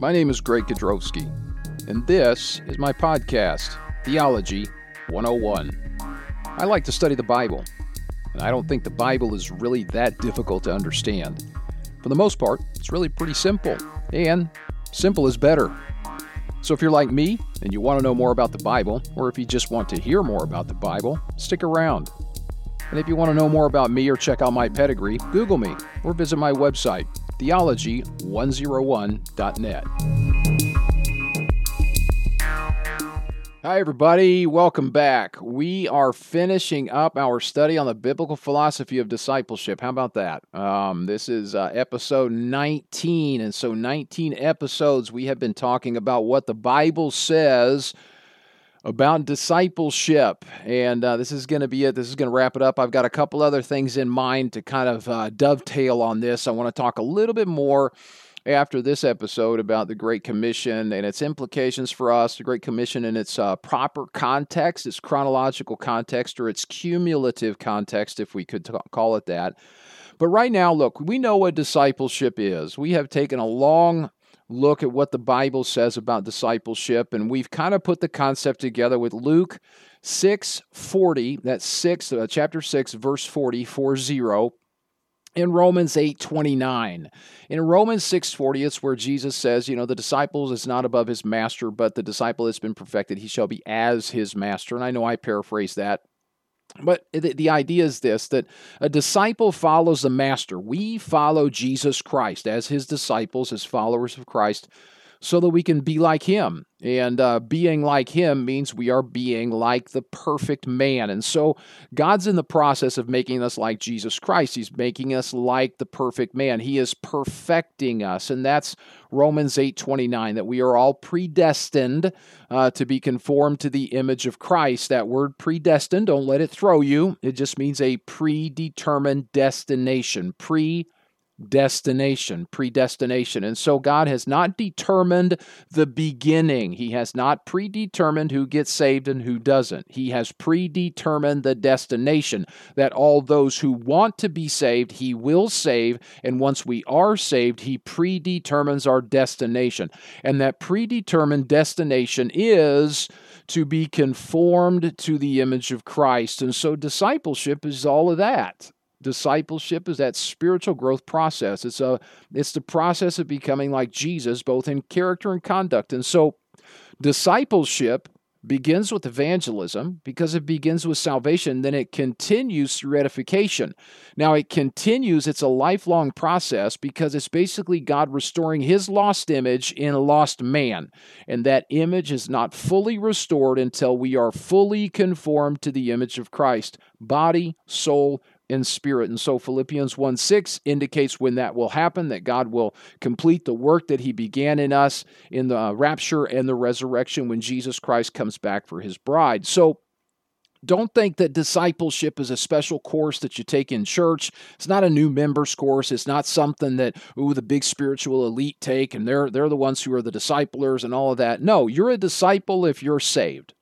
My name is Greg Kodrowski, and this is my podcast, Theology 101. I like to study the Bible, and I don't think the Bible is really that difficult to understand. For the most part, it's really pretty simple, and simple is better. So if you're like me and you want to know more about the Bible, or if you just want to hear more about the Bible, stick around. And if you want to know more about me or check out my pedigree, Google me or visit my website, theology101.net. Hi, everybody. Welcome back. We are finishing up our study on the biblical philosophy of discipleship. How about that? Um, this is uh, episode 19. And so, 19 episodes, we have been talking about what the Bible says about discipleship. And uh, this is going to be it. This is going to wrap it up. I've got a couple other things in mind to kind of uh, dovetail on this. I want to talk a little bit more after this episode about the Great Commission and its implications for us, the Great Commission in its uh, proper context, its chronological context, or its cumulative context, if we could t- call it that. But right now, look, we know what discipleship is. We have taken a long look at what the Bible says about discipleship, and we've kind of put the concept together with Luke 6:40, that's 6 uh, chapter 6 verse 40 40 in Romans 8:29. In Romans 6:40 it's where Jesus says, you know, the disciple is not above his master, but the disciple that's been perfected, he shall be as his master. And I know I paraphrase that but the, the idea is this that a disciple follows the master. We follow Jesus Christ as his disciples, as followers of Christ so that we can be like him. And uh, being like him means we are being like the perfect man. And so God's in the process of making us like Jesus Christ. He's making us like the perfect man. He is perfecting us. And that's Romans 8:29 that we are all predestined uh, to be conformed to the image of Christ. That word predestined, don't let it throw you. It just means a predetermined destination. Pre destination, predestination. And so God has not determined the beginning. He has not predetermined who gets saved and who doesn't. He has predetermined the destination that all those who want to be saved, He will save. And once we are saved, He predetermines our destination. And that predetermined destination is to be conformed to the image of Christ. And so discipleship is all of that discipleship is that spiritual growth process. It's a it's the process of becoming like jesus both in character and conduct. And so discipleship begins with evangelism. Because it begins with salvation then it continues through edification. Now it continues it's a lifelong process because it's basically god restoring his lost image in a lost man. And that image is not fully restored until we are fully conformed to the image of christ body soul in spirit. And so Philippians 1 6 indicates when that will happen, that God will complete the work that He began in us in the uh, rapture and the resurrection when Jesus Christ comes back for His bride. So don't think that discipleship is a special course that you take in church. It's not a new members course. It's not something that ooh the big spiritual elite take and they're they're the ones who are the disciplers and all of that. No, you're a disciple if you're saved.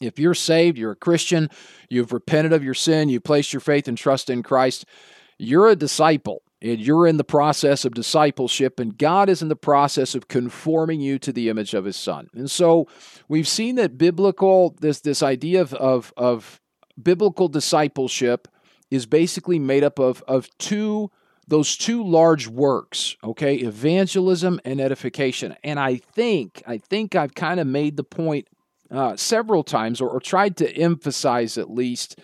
If you're saved, you're a Christian, you've repented of your sin, you've placed your faith and trust in Christ, you're a disciple. And you're in the process of discipleship, and God is in the process of conforming you to the image of His Son. And so we've seen that biblical, this, this idea of, of, of biblical discipleship is basically made up of, of two those two large works okay evangelism and edification and i think i think i've kind of made the point uh, several times, or, or tried to emphasize at least,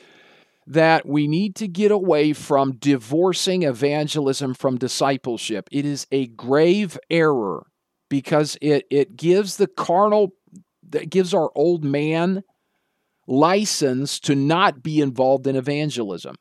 that we need to get away from divorcing evangelism from discipleship. It is a grave error because it, it gives the carnal, that gives our old man license to not be involved in evangelism.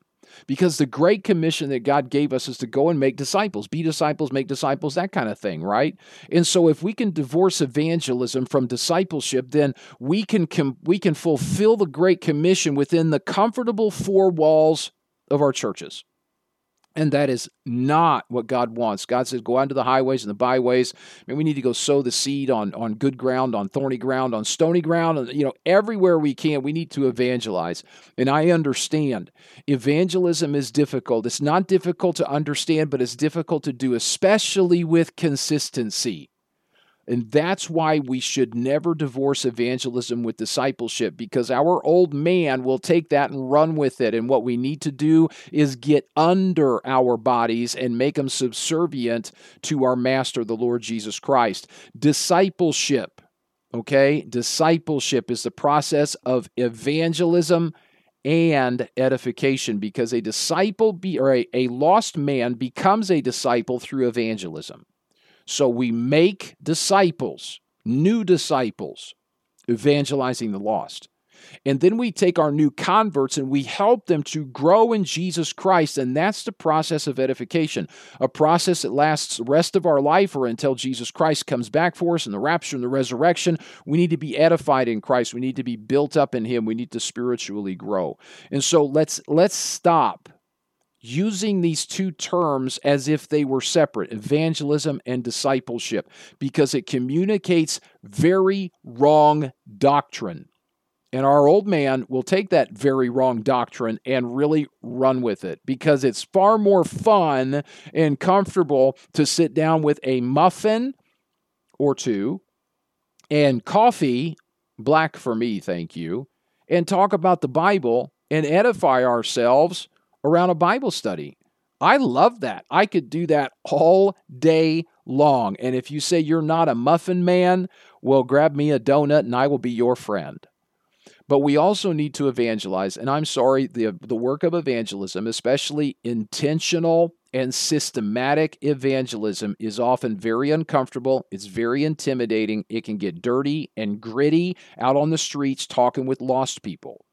Because the great commission that God gave us is to go and make disciples, be disciples, make disciples, that kind of thing, right? And so if we can divorce evangelism from discipleship, then we can com- we can fulfill the great commission within the comfortable four walls of our churches. And that is not what God wants. God says, go out into the highways and the byways. I mean, we need to go sow the seed on, on good ground, on thorny ground, on stony ground, and you know, everywhere we can, we need to evangelize. And I understand evangelism is difficult. It's not difficult to understand, but it's difficult to do, especially with consistency. And that's why we should never divorce evangelism with discipleship because our old man will take that and run with it. And what we need to do is get under our bodies and make them subservient to our master, the Lord Jesus Christ. Discipleship, okay? Discipleship is the process of evangelism and edification because a disciple be, or a, a lost man becomes a disciple through evangelism. So we make disciples, new disciples, evangelizing the lost. And then we take our new converts and we help them to grow in Jesus Christ. And that's the process of edification, a process that lasts the rest of our life or until Jesus Christ comes back for us in the rapture and the resurrection. We need to be edified in Christ. We need to be built up in Him. We need to spiritually grow. And so let's let's stop using these two terms as if they were separate evangelism and discipleship because it communicates very wrong doctrine. And our old man will take that very wrong doctrine and really run with it because it's far more fun and comfortable to sit down with a muffin or two and coffee, black for me, thank you, and talk about the Bible and edify ourselves around a Bible study. I love that. I could do that all day long. And if you say you're not a muffin man, well, grab me a donut and I will be your friend. But we also need to evangelize. And I'm sorry, the, the work of evangelism, especially intentional and systematic evangelism, is often very uncomfortable. It's very intimidating. It can get dirty and gritty out on the streets talking with lost people.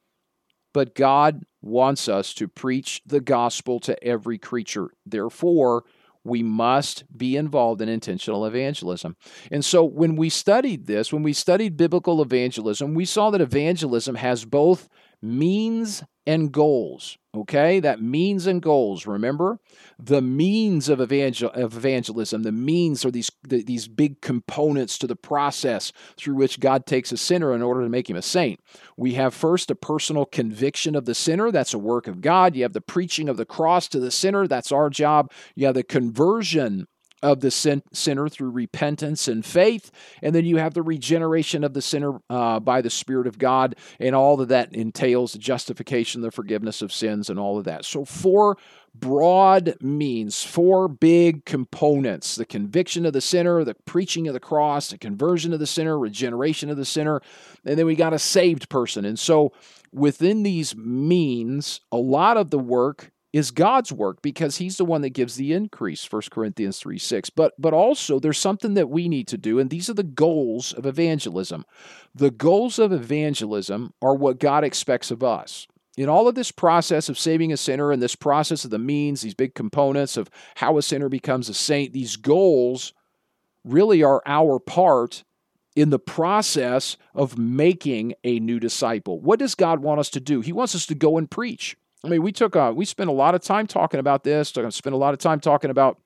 But God wants us to preach the gospel to every creature. Therefore, we must be involved in intentional evangelism. And so when we studied this, when we studied biblical evangelism, we saw that evangelism has both means and goals. Okay, that means and goals. Remember, the means of, evangel- of evangelism, the means are these the, these big components to the process through which God takes a sinner in order to make him a saint. We have first a personal conviction of the sinner. That's a work of God. You have the preaching of the cross to the sinner. That's our job. You have the conversion of the sin- sinner through repentance and faith. And then you have the regeneration of the sinner uh, by the Spirit of God, and all that that entails the justification, the forgiveness of sins, and all of that. So, four broad means, four big components the conviction of the sinner, the preaching of the cross, the conversion of the sinner, regeneration of the sinner, and then we got a saved person. And so, within these means, a lot of the work is God's work because he's the one that gives the increase 1 Corinthians 3 6 but but also there's something that we need to do and these are the goals of evangelism. The goals of evangelism are what God expects of us. In all of this process of saving a sinner and this process of the means these big components of how a sinner becomes a saint these goals really are our part in the process of making a new disciple. What does God want us to do? He wants us to go and preach I mean, we took a, we spent a lot of time talking about this. I Spent a lot of time talking about,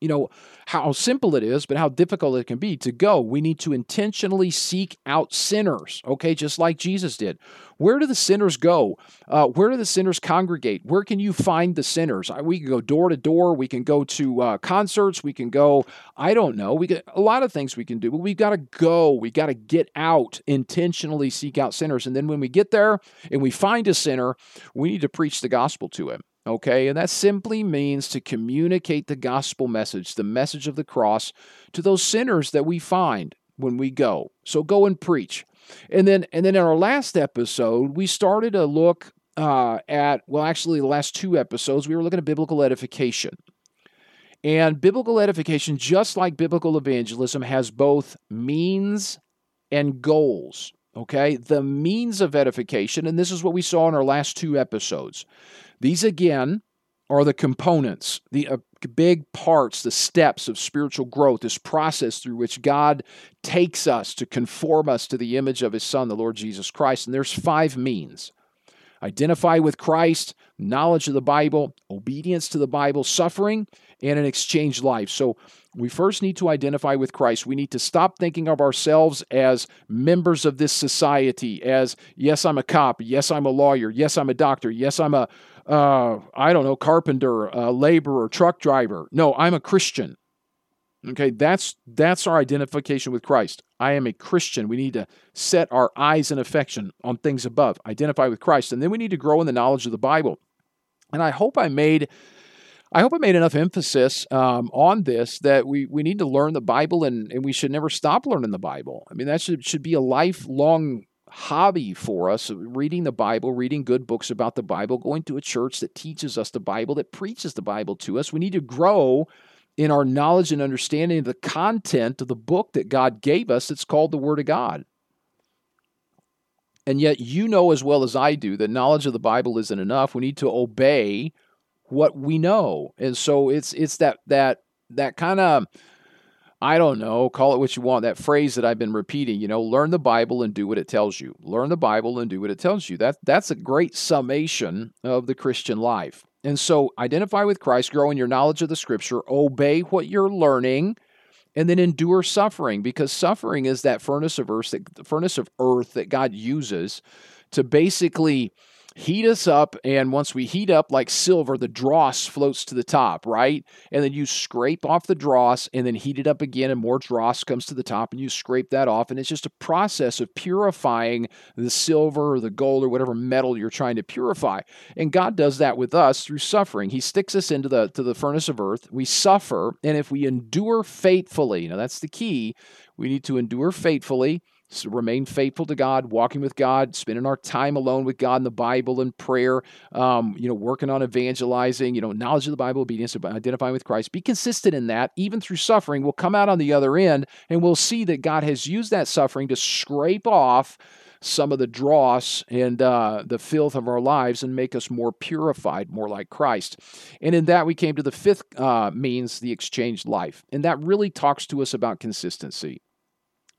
you know, how simple it is, but how difficult it can be to go. We need to intentionally seek out sinners, okay, just like Jesus did. Where do the sinners go? Uh, where do the sinners congregate? Where can you find the sinners? We can go door to door. We can go to uh, concerts. We can go, I don't know. We get a lot of things we can do, but we've got to go. We got to get out, intentionally seek out sinners. And then when we get there and we find a sinner, we need to preach the gospel to him. Okay, and that simply means to communicate the gospel message, the message of the cross, to those sinners that we find when we go. So go and preach. And then, and then in our last episode, we started a look uh, at well, actually, the last two episodes we were looking at biblical edification. And biblical edification, just like biblical evangelism, has both means and goals. Okay, the means of edification, and this is what we saw in our last two episodes. These again are the components, the uh, big parts, the steps of spiritual growth, this process through which God takes us to conform us to the image of His Son, the Lord Jesus Christ. And there's five means identify with Christ, knowledge of the Bible, obedience to the Bible, suffering, and an exchange life. So we first need to identify with Christ. We need to stop thinking of ourselves as members of this society, as, yes, I'm a cop, yes, I'm a lawyer, yes, I'm a doctor, yes, I'm a, uh, I don't know, carpenter, uh, laborer, truck driver. No, I'm a Christian. Okay, that's that's our identification with Christ. I am a Christian. We need to set our eyes and affection on things above, identify with Christ, and then we need to grow in the knowledge of the Bible. And I hope I made I hope I made enough emphasis um, on this that we, we need to learn the Bible and, and we should never stop learning the Bible. I mean, that should, should be a lifelong hobby for us reading the Bible, reading good books about the Bible, going to a church that teaches us the Bible, that preaches the Bible to us. We need to grow in our knowledge and understanding of the content of the book that God gave us It's called the Word of God. And yet, you know as well as I do that knowledge of the Bible isn't enough. We need to obey what we know. And so it's it's that that that kind of I don't know, call it what you want, that phrase that I've been repeating, you know, learn the Bible and do what it tells you. Learn the Bible and do what it tells you. That that's a great summation of the Christian life. And so identify with Christ, grow in your knowledge of the scripture, obey what you're learning, and then endure suffering because suffering is that furnace of earth that furnace of earth that God uses to basically heat us up and once we heat up like silver the dross floats to the top right? And then you scrape off the dross and then heat it up again and more dross comes to the top and you scrape that off and it's just a process of purifying the silver or the gold or whatever metal you're trying to purify. And god does that with us through suffering. He sticks us into the to the furnace of earth. We suffer and if we endure faithfully now that's the key we need to endure faithfully so remain faithful to God, walking with God, spending our time alone with God in the Bible and prayer, um, you know, working on evangelizing, you know, knowledge of the Bible, obedience, identifying with Christ. Be consistent in that, even through suffering. We'll come out on the other end and we'll see that God has used that suffering to scrape off some of the dross and uh, the filth of our lives and make us more purified, more like Christ. And in that, we came to the fifth uh, means, the exchanged life. And that really talks to us about consistency.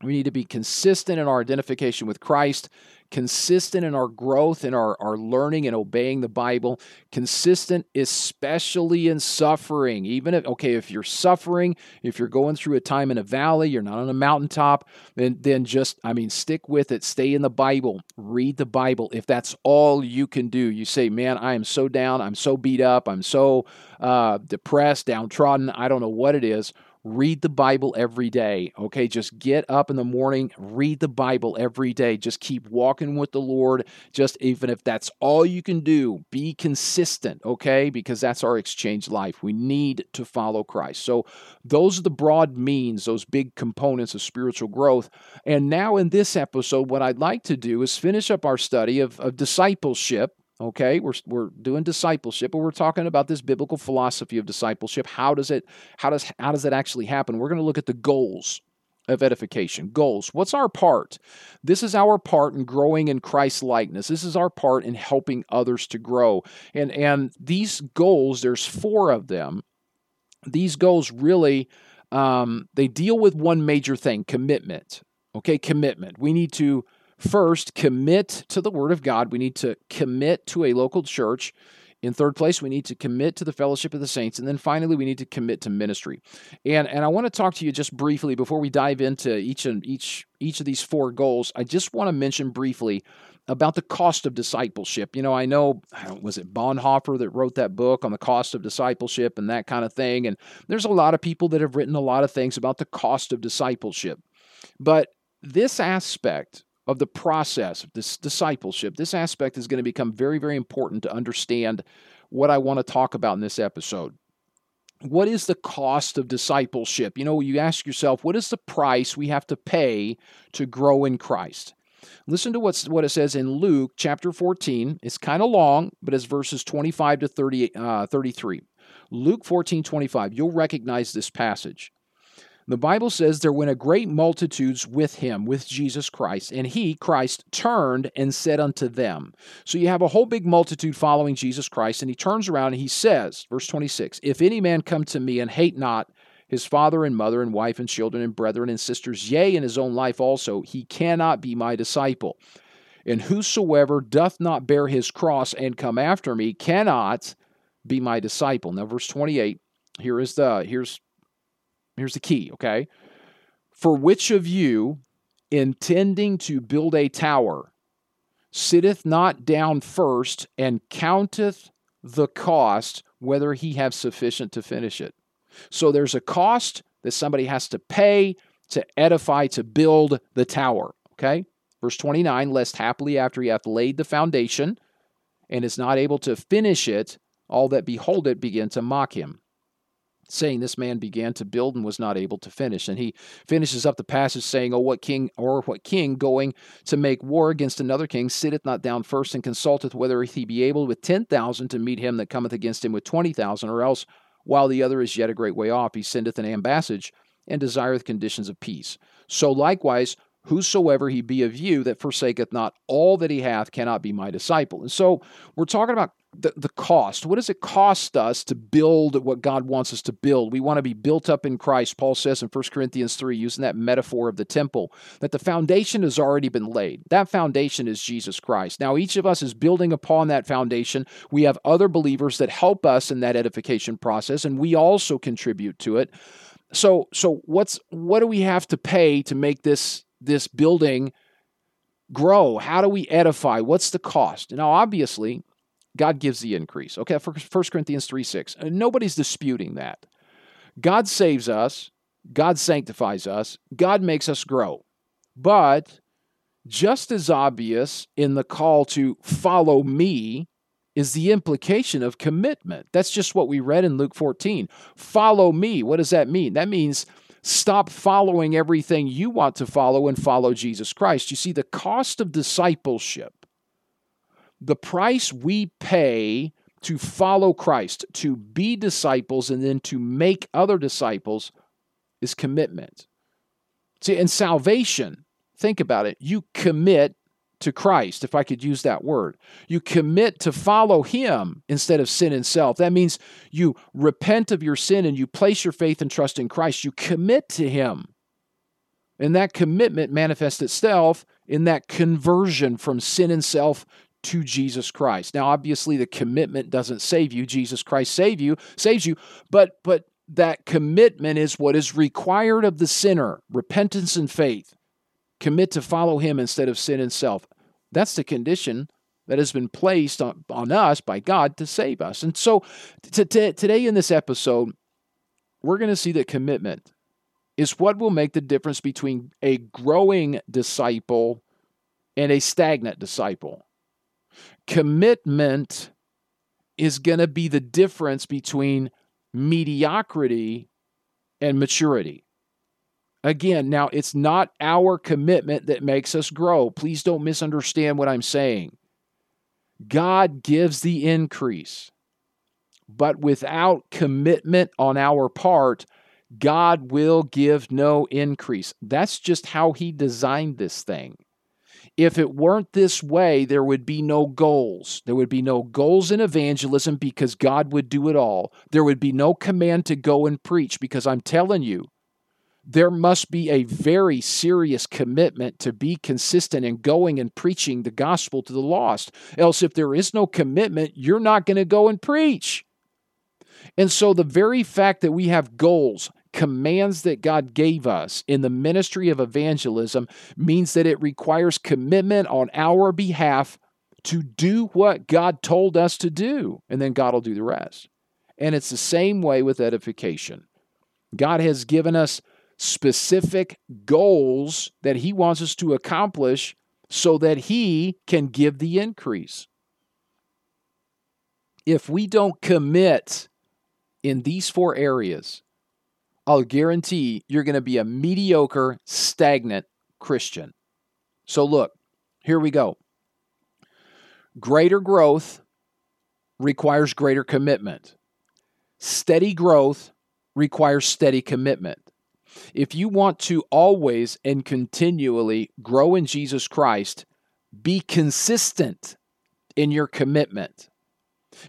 We need to be consistent in our identification with Christ, consistent in our growth and our, our learning and obeying the Bible, consistent especially in suffering. Even if, okay, if you're suffering, if you're going through a time in a valley, you're not on a mountaintop, then, then just, I mean, stick with it. Stay in the Bible. Read the Bible. If that's all you can do, you say, man, I am so down. I'm so beat up. I'm so uh, depressed, downtrodden. I don't know what it is read the Bible every day. Okay, just get up in the morning, read the Bible every day. Just keep walking with the Lord. Just even if that's all you can do, be consistent, okay? Because that's our exchange life. We need to follow Christ. So, those are the broad means, those big components of spiritual growth. And now, in this episode, what I'd like to do is finish up our study of, of discipleship okay we're, we're doing discipleship but we're talking about this biblical philosophy of discipleship. How does it how does how does it actually happen? We're going to look at the goals of edification. Goals. What's our part? This is our part in growing in christ likeness. This is our part in helping others to grow. And and these goals there's four of them. These goals really um, they deal with one major thing commitment. Okay commitment. We need to First, commit to the Word of God. We need to commit to a local church. In third place, we need to commit to the fellowship of the saints. And then finally, we need to commit to ministry. And, and I want to talk to you just briefly before we dive into each and each each of these four goals. I just want to mention briefly about the cost of discipleship. You know, I know, was it Bonhoeffer that wrote that book on the cost of discipleship and that kind of thing? And there's a lot of people that have written a lot of things about the cost of discipleship. But this aspect of the process of this discipleship, this aspect is going to become very, very important to understand what I want to talk about in this episode. What is the cost of discipleship? You know, you ask yourself, what is the price we have to pay to grow in Christ? Listen to what's, what it says in Luke chapter 14. It's kind of long, but it's verses 25 to 30, uh, 33. Luke 14, 25. You'll recognize this passage. The Bible says there went a great multitudes with him, with Jesus Christ, and he, Christ, turned and said unto them. So you have a whole big multitude following Jesus Christ, and he turns around and he says, verse 26, If any man come to me and hate not his father and mother and wife and children and brethren and sisters, yea, in his own life also, he cannot be my disciple. And whosoever doth not bear his cross and come after me cannot be my disciple. Now, verse 28, here is the here's Here's the key, okay? For which of you, intending to build a tower, sitteth not down first and counteth the cost whether he have sufficient to finish it? So there's a cost, that somebody has to pay to edify, to build the tower. Okay? Verse 29 Lest happily after he hath laid the foundation and is not able to finish it, all that behold it begin to mock him saying this man began to build and was not able to finish. And he finishes up the passage saying oh what king or what king going to make war against another king sitteth not down first and consulteth whether he be able with 10,000 to meet him that cometh against him with 20,000 or else while the other is yet a great way off he sendeth an ambassage and desireth conditions of peace. So likewise whosoever he be of you that forsaketh not all that he hath cannot be my disciple. And so we're talking about the, the cost. What does it cost us to build what God wants us to build? We want to be built up in Christ. Paul says in 1 Corinthians 3, using that metaphor of the temple, that the foundation has already been laid. That foundation is Jesus Christ. Now, each of us is building upon that foundation. We have other believers that help us in that edification process, and we also contribute to it. So, so what's what do we have to pay to make this this building grow? How do we edify? What's the cost? Now, obviously, God gives the increase. Okay, 1 Corinthians 3 6. Uh, nobody's disputing that. God saves us, God sanctifies us, God makes us grow. But just as obvious in the call to follow me is the implication of commitment. That's just what we read in Luke 14. Follow me. What does that mean? That means stop following everything you want to follow and follow Jesus Christ. You see, the cost of discipleship the price we pay to follow Christ, to be disciples, and then to make other disciples is commitment. See, in salvation, think about it. You commit to Christ, if I could use that word. You commit to follow Him instead of sin and self. That means you repent of your sin and you place your faith and trust in Christ. You commit to Him. And that commitment manifests itself in that conversion from sin and self to Jesus Christ. Now, obviously, the commitment doesn't save you. Jesus Christ save you, saves you, but but that commitment is what is required of the sinner: repentance and faith. Commit to follow Him instead of sin and self. That's the condition that has been placed on, on us by God to save us. And so, t- t- today in this episode, we're going to see that commitment is what will make the difference between a growing disciple and a stagnant disciple. Commitment is going to be the difference between mediocrity and maturity. Again, now it's not our commitment that makes us grow. Please don't misunderstand what I'm saying. God gives the increase, but without commitment on our part, God will give no increase. That's just how He designed this thing. If it weren't this way, there would be no goals. There would be no goals in evangelism because God would do it all. There would be no command to go and preach because I'm telling you, there must be a very serious commitment to be consistent in going and preaching the gospel to the lost. Else, if there is no commitment, you're not going to go and preach. And so, the very fact that we have goals, commands that God gave us in the ministry of evangelism means that it requires commitment on our behalf to do what God told us to do, and then God will do the rest. And it's the same way with edification. God has given us specific goals that He wants us to accomplish so that He can give the increase. If we don't commit in these four areas, I'll guarantee you're going to be a mediocre, stagnant Christian. So, look, here we go. Greater growth requires greater commitment. Steady growth requires steady commitment. If you want to always and continually grow in Jesus Christ, be consistent in your commitment.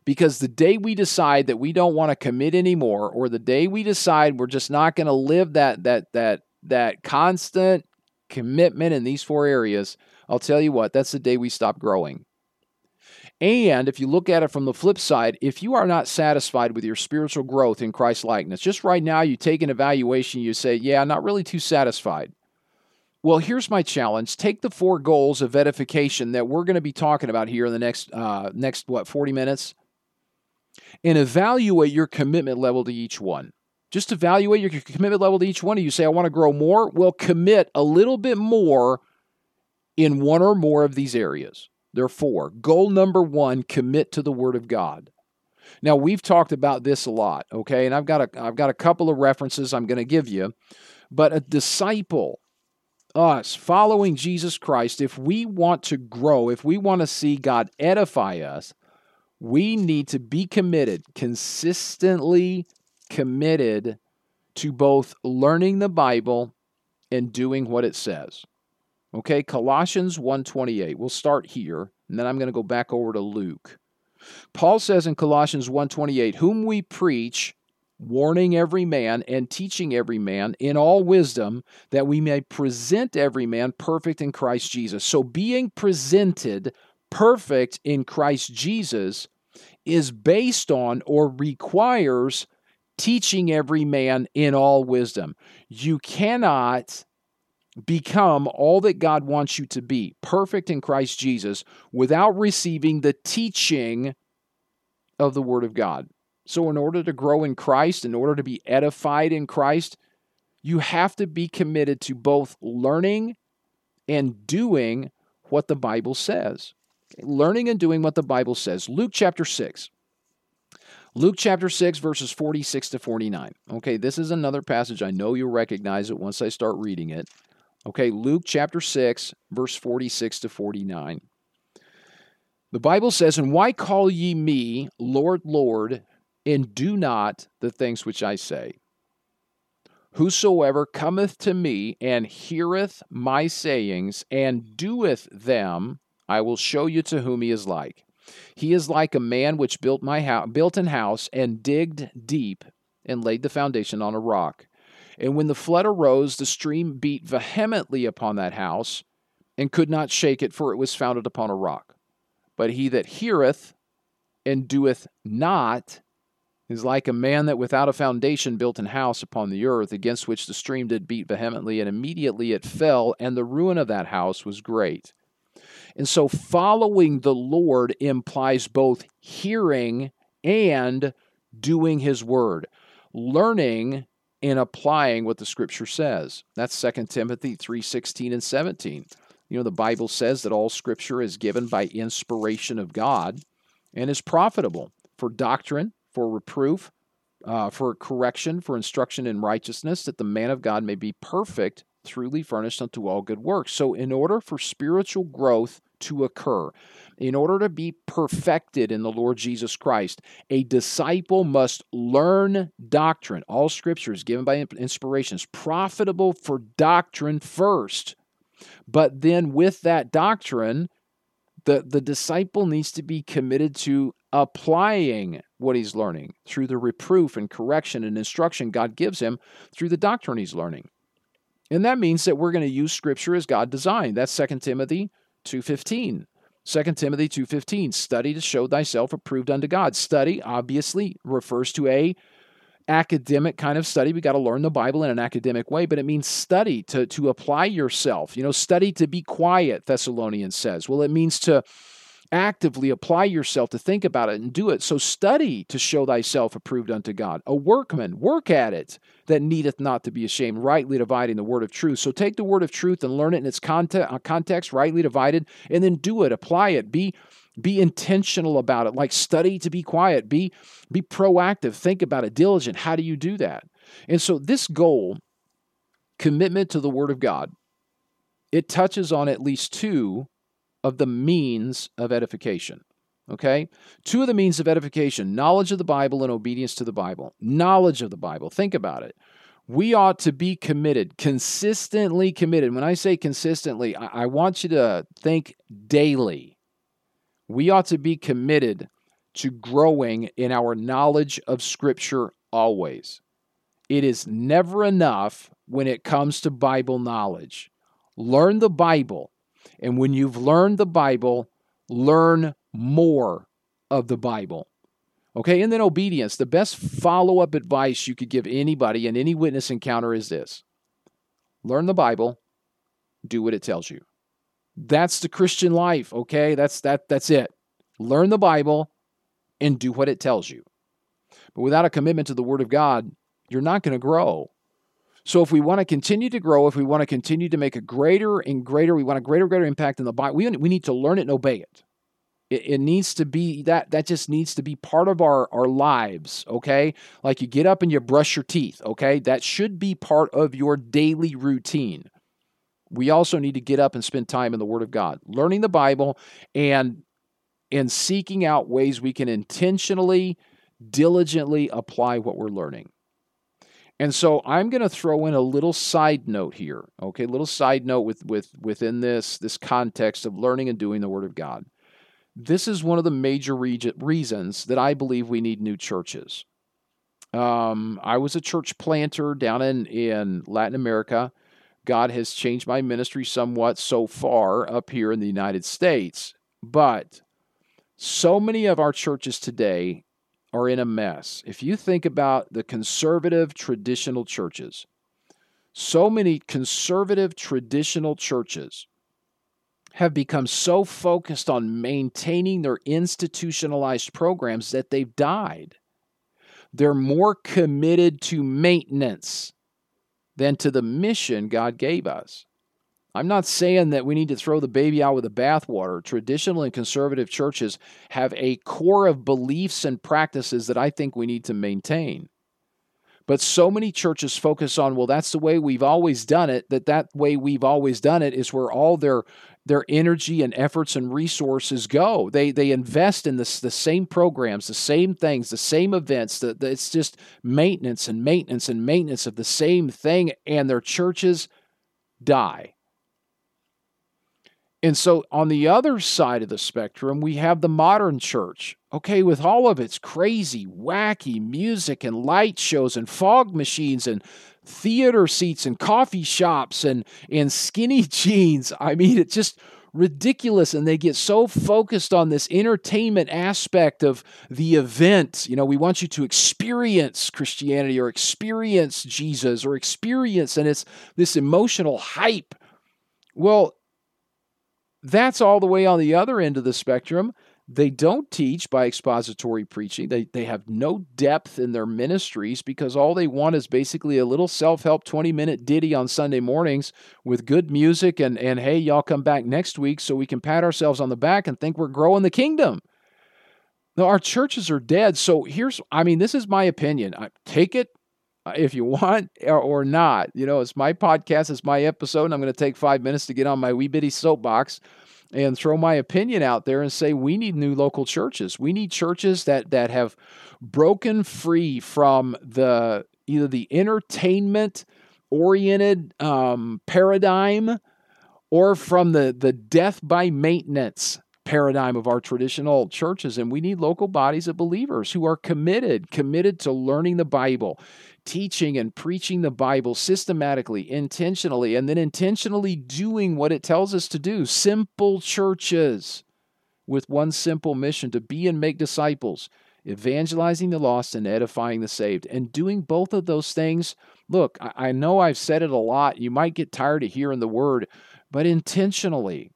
Because the day we decide that we don't want to commit anymore, or the day we decide we're just not going to live that that that that constant commitment in these four areas, I'll tell you what, that's the day we stop growing. And if you look at it from the flip side, if you are not satisfied with your spiritual growth in Christ likeness, just right now you take an evaluation, you say, Yeah, I'm not really too satisfied. Well, here's my challenge. Take the four goals of edification that we're going to be talking about here in the next uh, next what 40 minutes and evaluate your commitment level to each one. Just evaluate your commitment level to each one. You say, I want to grow more. Well, commit a little bit more in one or more of these areas. Therefore, goal number one commit to the Word of God. Now, we've talked about this a lot, okay? And I've got a, I've got a couple of references I'm going to give you. But a disciple, us, following Jesus Christ, if we want to grow, if we want to see God edify us, we need to be committed, consistently committed to both learning the Bible and doing what it says. Okay, Colossians 1:28. We'll start here, and then I'm going to go back over to Luke. Paul says in Colossians 1:28, "Whom we preach, warning every man and teaching every man in all wisdom, that we may present every man perfect in Christ Jesus." So being presented perfect in Christ Jesus is based on or requires teaching every man in all wisdom. You cannot become all that God wants you to be, perfect in Christ Jesus, without receiving the teaching of the Word of God. So, in order to grow in Christ, in order to be edified in Christ, you have to be committed to both learning and doing what the Bible says. Learning and doing what the Bible says. Luke chapter 6. Luke chapter 6, verses 46 to 49. Okay, this is another passage. I know you'll recognize it once I start reading it. Okay, Luke chapter 6, verse 46 to 49. The Bible says, And why call ye me Lord, Lord, and do not the things which I say? Whosoever cometh to me and heareth my sayings and doeth them, I will show you to whom he is like. He is like a man which built my house, built an house and digged deep and laid the foundation on a rock. And when the flood arose, the stream beat vehemently upon that house and could not shake it, for it was founded upon a rock. But he that heareth and doeth not is like a man that without a foundation built an house upon the earth, against which the stream did beat vehemently, and immediately it fell, and the ruin of that house was great. And so following the Lord implies both hearing and doing his word, learning and applying what the scripture says. That's 2 Timothy 3:16 and 17. You know the Bible says that all scripture is given by inspiration of God and is profitable for doctrine, for reproof, uh, for correction, for instruction in righteousness, that the man of God may be perfect, truly furnished unto all good works. So, in order for spiritual growth to occur. In order to be perfected in the Lord Jesus Christ, a disciple must learn doctrine. All scripture is given by inspiration, is profitable for doctrine first. But then, with that doctrine, the, the disciple needs to be committed to applying what he's learning through the reproof and correction and instruction God gives him through the doctrine he's learning. And that means that we're going to use scripture as God designed. That's 2 Timothy 2.15. 2 Timothy 2.15, study to show thyself approved unto God. Study obviously refers to a academic kind of study. We got to learn the Bible in an academic way, but it means study to, to apply yourself. You know, study to be quiet, Thessalonians says. Well, it means to actively apply yourself to think about it and do it. So study to show thyself approved unto God. A workman, work at it that needeth not to be ashamed, rightly dividing the word of truth. So take the word of truth and learn it in its context, uh, context rightly divided, and then do it, apply it, be be intentional about it. Like study to be quiet. Be be proactive. Think about it. Diligent. How do you do that? And so this goal commitment to the word of god it touches on at least two of the means of edification. Okay? Two of the means of edification knowledge of the Bible and obedience to the Bible. Knowledge of the Bible. Think about it. We ought to be committed, consistently committed. When I say consistently, I, I want you to think daily. We ought to be committed to growing in our knowledge of Scripture always. It is never enough when it comes to Bible knowledge. Learn the Bible, and when you've learned the Bible, learn more of the Bible. Okay, and then obedience. The best follow up advice you could give anybody in any witness encounter is this learn the Bible, do what it tells you. That's the Christian life, okay? That's that that's it. Learn the Bible and do what it tells you. But without a commitment to the word of God, you're not going to grow. So if we want to continue to grow, if we want to continue to make a greater and greater, we want a greater, greater impact in the Bible, we, we need to learn it and obey it. it. It needs to be that that just needs to be part of our, our lives, okay? Like you get up and you brush your teeth, okay? That should be part of your daily routine. We also need to get up and spend time in the Word of God, learning the Bible and and seeking out ways we can intentionally, diligently apply what we're learning. And so I'm going to throw in a little side note here, okay? A little side note with, with within this this context of learning and doing the Word of God. This is one of the major re- reasons that I believe we need new churches. Um, I was a church planter down in, in Latin America. God has changed my ministry somewhat so far up here in the United States. But so many of our churches today are in a mess. If you think about the conservative traditional churches, so many conservative traditional churches have become so focused on maintaining their institutionalized programs that they've died. They're more committed to maintenance than to the mission God gave us. I'm not saying that we need to throw the baby out with the bathwater. Traditional and conservative churches have a core of beliefs and practices that I think we need to maintain. But so many churches focus on, well, that's the way we've always done it, that that way we've always done it is where all their their energy and efforts and resources go. They they invest in this the same programs, the same things, the same events. The, the, it's just maintenance and maintenance and maintenance of the same thing, and their churches die. And so on the other side of the spectrum, we have the modern church. Okay, with all of its crazy, wacky music and light shows and fog machines and theater seats and coffee shops and, and skinny jeans. I mean, it's just ridiculous. And they get so focused on this entertainment aspect of the event. You know, we want you to experience Christianity or experience Jesus or experience, and it's this emotional hype. Well, that's all the way on the other end of the spectrum. They don't teach by expository preaching. They, they have no depth in their ministries because all they want is basically a little self help 20 minute ditty on Sunday mornings with good music and, and hey, y'all come back next week so we can pat ourselves on the back and think we're growing the kingdom. Now, our churches are dead. So here's, I mean, this is my opinion. I, take it if you want or, or, not. You know, it's my podcast, it's my episode, and I'm going to take five minutes to get on my wee bitty soapbox and throw my opinion out there and say we need new local churches. We need churches that that have broken free from the either the entertainment oriented um, paradigm or from the the death by maintenance paradigm of our traditional churches and we need local bodies of believers who are committed committed to learning the bible teaching and preaching the Bible systematically, intentionally, and then intentionally doing what it tells us to do. Simple churches with one simple mission to be and make disciples, evangelizing the lost and edifying the saved. And doing both of those things, look, I know I've said it a lot. You might get tired of hearing the word, but intentionally.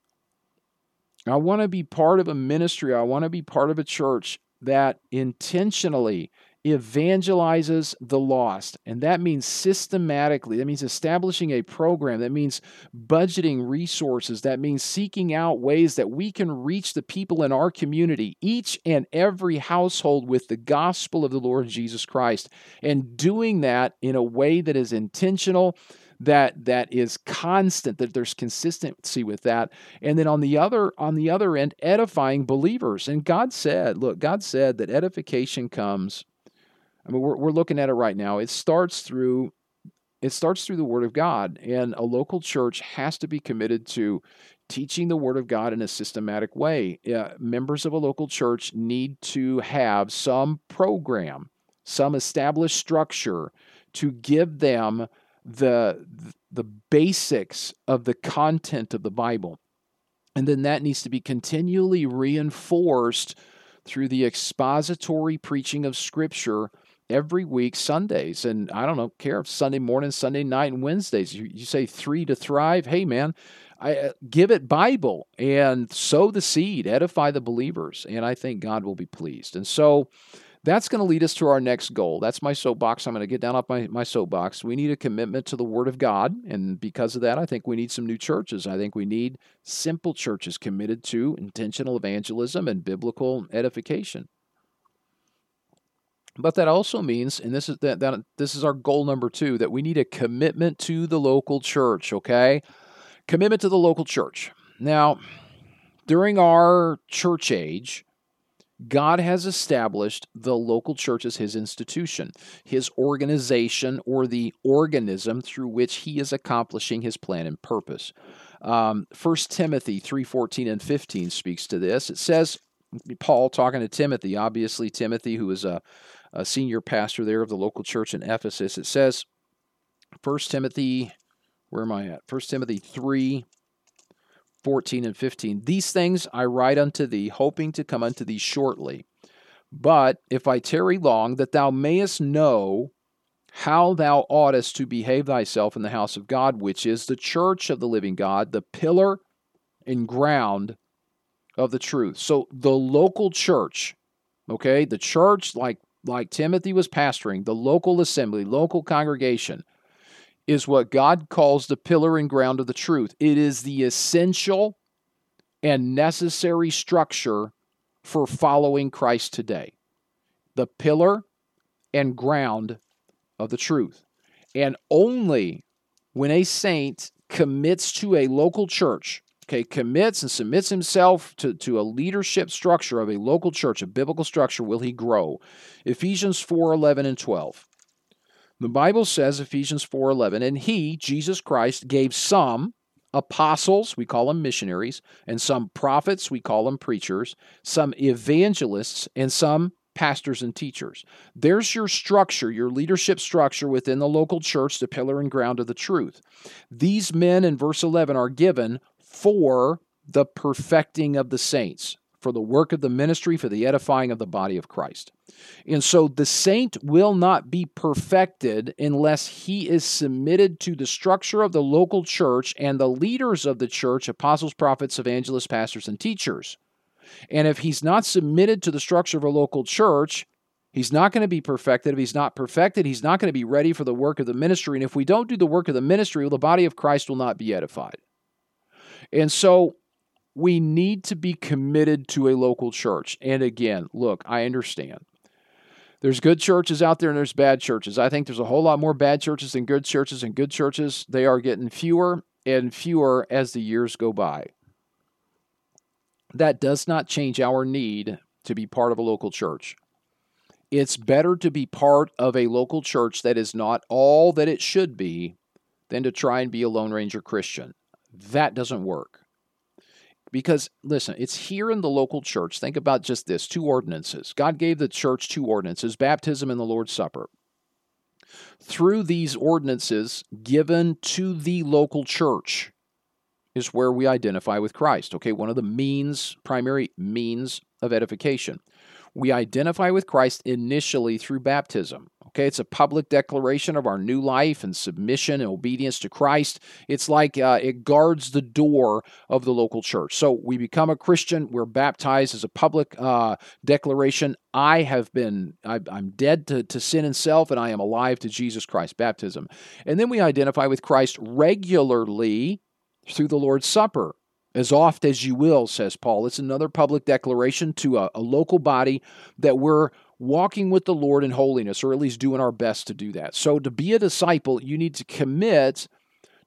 I want to be part of a ministry. I want to be part of a church that intentionally evangelizes the lost. And that means systematically, that means establishing a program, that means budgeting resources, that means seeking out ways that we can reach the people in our community, each and every household with the gospel of the Lord Jesus Christ, and doing that in a way that is intentional that that is constant that there's consistency with that and then on the other on the other end edifying believers and god said look god said that edification comes I mean, we're, we're looking at it right now. It starts through it starts through the Word of God, and a local church has to be committed to teaching the Word of God in a systematic way. Uh, members of a local church need to have some program, some established structure to give them the the basics of the content of the Bible. And then that needs to be continually reinforced through the expository preaching of Scripture every week Sundays. And I don't know, care if Sunday morning, Sunday night, and Wednesdays. You, you say three to thrive. Hey, man, I, uh, give it Bible and sow the seed, edify the believers. And I think God will be pleased. And so That's going to lead us to our next goal. That's my soapbox. I'm going to get down off my, my soapbox. We need a commitment to the Word of God. And because of that, I think we need some new churches. I think we need simple churches committed to intentional evangelism and biblical edification. But that also means, and this is that, that this is our goal number two, that we need a commitment to the local church, okay? Commitment to the local church. Now, during our church age, God has established the local church as his institution, his organization, or the organism through which he is accomplishing his plan and purpose. Um, 1 Timothy 3.14 and 15 speaks to this. It says, Paul talking to Timothy, obviously Timothy, who is a, a senior pastor there of the local church in Ephesus. It says, 1 Timothy, where am I at? 1 Timothy 3, 14 and 15. These things I write unto thee, hoping to come unto thee shortly. But if I tarry long, that thou mayest know how thou oughtest to behave thyself in the house of God, which is the church of the living God, the pillar and ground of the truth. So the local church, okay, the church like like Timothy was pastoring, the local assembly, local congregation, is what God calls the pillar and ground of the truth. It is the essential and necessary structure for following Christ today. The pillar and ground of the truth. And only when a saint commits to a local church, okay, commits and submits himself to, to a leadership structure of a local church, a biblical structure, will he grow. Ephesians 4 11 and 12. The Bible says, Ephesians 4:11, and he, Jesus Christ, gave some apostles, we call them missionaries, and some prophets, we call them preachers, some evangelists, and some pastors and teachers. There's your structure, your leadership structure within the local church, the pillar and ground of the truth. These men in verse 11 are given for the perfecting of the saints for the work of the ministry, for the edifying of the body of Christ. And so the saint will not be perfected unless he is submitted to the structure of the local church and the leaders of the church apostles, prophets, evangelists, pastors, and teachers. And if he's not submitted to the structure of a local church, He's not going to be perfected. If he's not perfected, he's not going to be ready for the work of the ministry. And if we don't do the work of the ministry, well, the body of Christ will not be edified. And so we need to be committed to a local church. And again, look, I understand. There's good churches out there and there's bad churches. I think there's a whole lot more bad churches than good churches, and good churches, they are getting fewer and fewer as the years go by. That does not change our need to be part of a local church. It's better to be part of a local church that is not all that it should be than to try and be a Lone Ranger Christian. That doesn't work. Because, listen, it's here in the local church. Think about just this two ordinances. God gave the church two ordinances baptism and the Lord's Supper. Through these ordinances given to the local church is where we identify with Christ. Okay, one of the means, primary means of edification. We identify with Christ initially through baptism. Okay, it's a public declaration of our new life and submission and obedience to Christ. It's like uh, it guards the door of the local church. So we become a Christian, we're baptized as a public uh, declaration. I have been, I, I'm dead to, to sin and self, and I am alive to Jesus Christ, baptism. And then we identify with Christ regularly through the Lord's Supper. As oft as you will, says Paul. It's another public declaration to a, a local body that we're walking with the Lord in holiness, or at least doing our best to do that. So, to be a disciple, you need to commit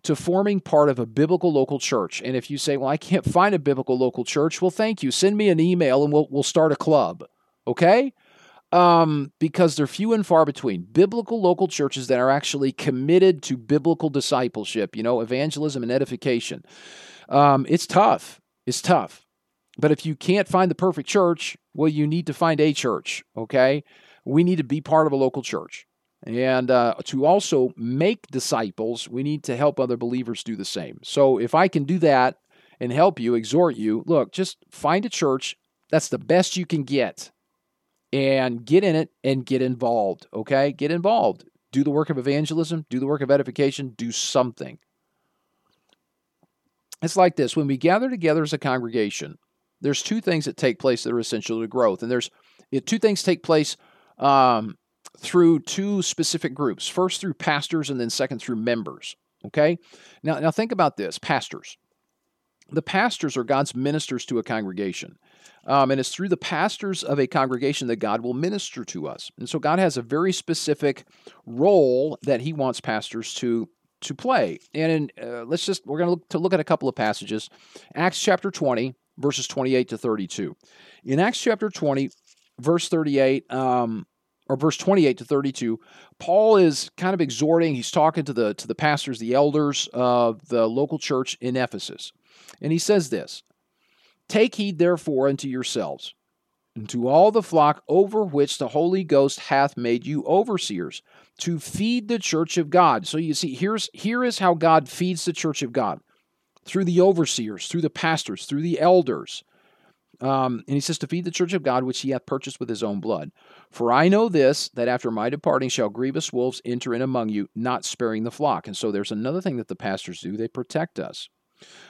to forming part of a biblical local church. And if you say, Well, I can't find a biblical local church, well, thank you. Send me an email and we'll, we'll start a club. Okay? Um, because they're few and far between. Biblical local churches that are actually committed to biblical discipleship, you know, evangelism and edification. Um, it's tough. It's tough. But if you can't find the perfect church, well, you need to find a church, okay? We need to be part of a local church. And uh, to also make disciples, we need to help other believers do the same. So if I can do that and help you, exhort you, look, just find a church that's the best you can get and get in it and get involved, okay? Get involved. Do the work of evangelism, do the work of edification, do something. It's like this when we gather together as a congregation, there's two things that take place that are essential to growth. And there's two things take place um, through two specific groups. First through pastors, and then second through members. Okay. Now, now think about this: pastors. The pastors are God's ministers to a congregation. Um, and it's through the pastors of a congregation that God will minister to us. And so God has a very specific role that He wants pastors to to play. And in, uh, let's just we're going to look to look at a couple of passages. Acts chapter 20 verses 28 to 32. In Acts chapter 20 verse 38 um, or verse 28 to 32 paul is kind of exhorting he's talking to the to the pastors the elders of the local church in ephesus and he says this Take heed therefore unto yourselves, and to all the flock over which the Holy Ghost hath made you overseers, to feed the church of God. So you see, here's here is how God feeds the church of God through the overseers, through the pastors, through the elders. Um, and he says, To feed the church of God, which he hath purchased with his own blood. For I know this, that after my departing shall grievous wolves enter in among you, not sparing the flock. And so there's another thing that the pastors do they protect us.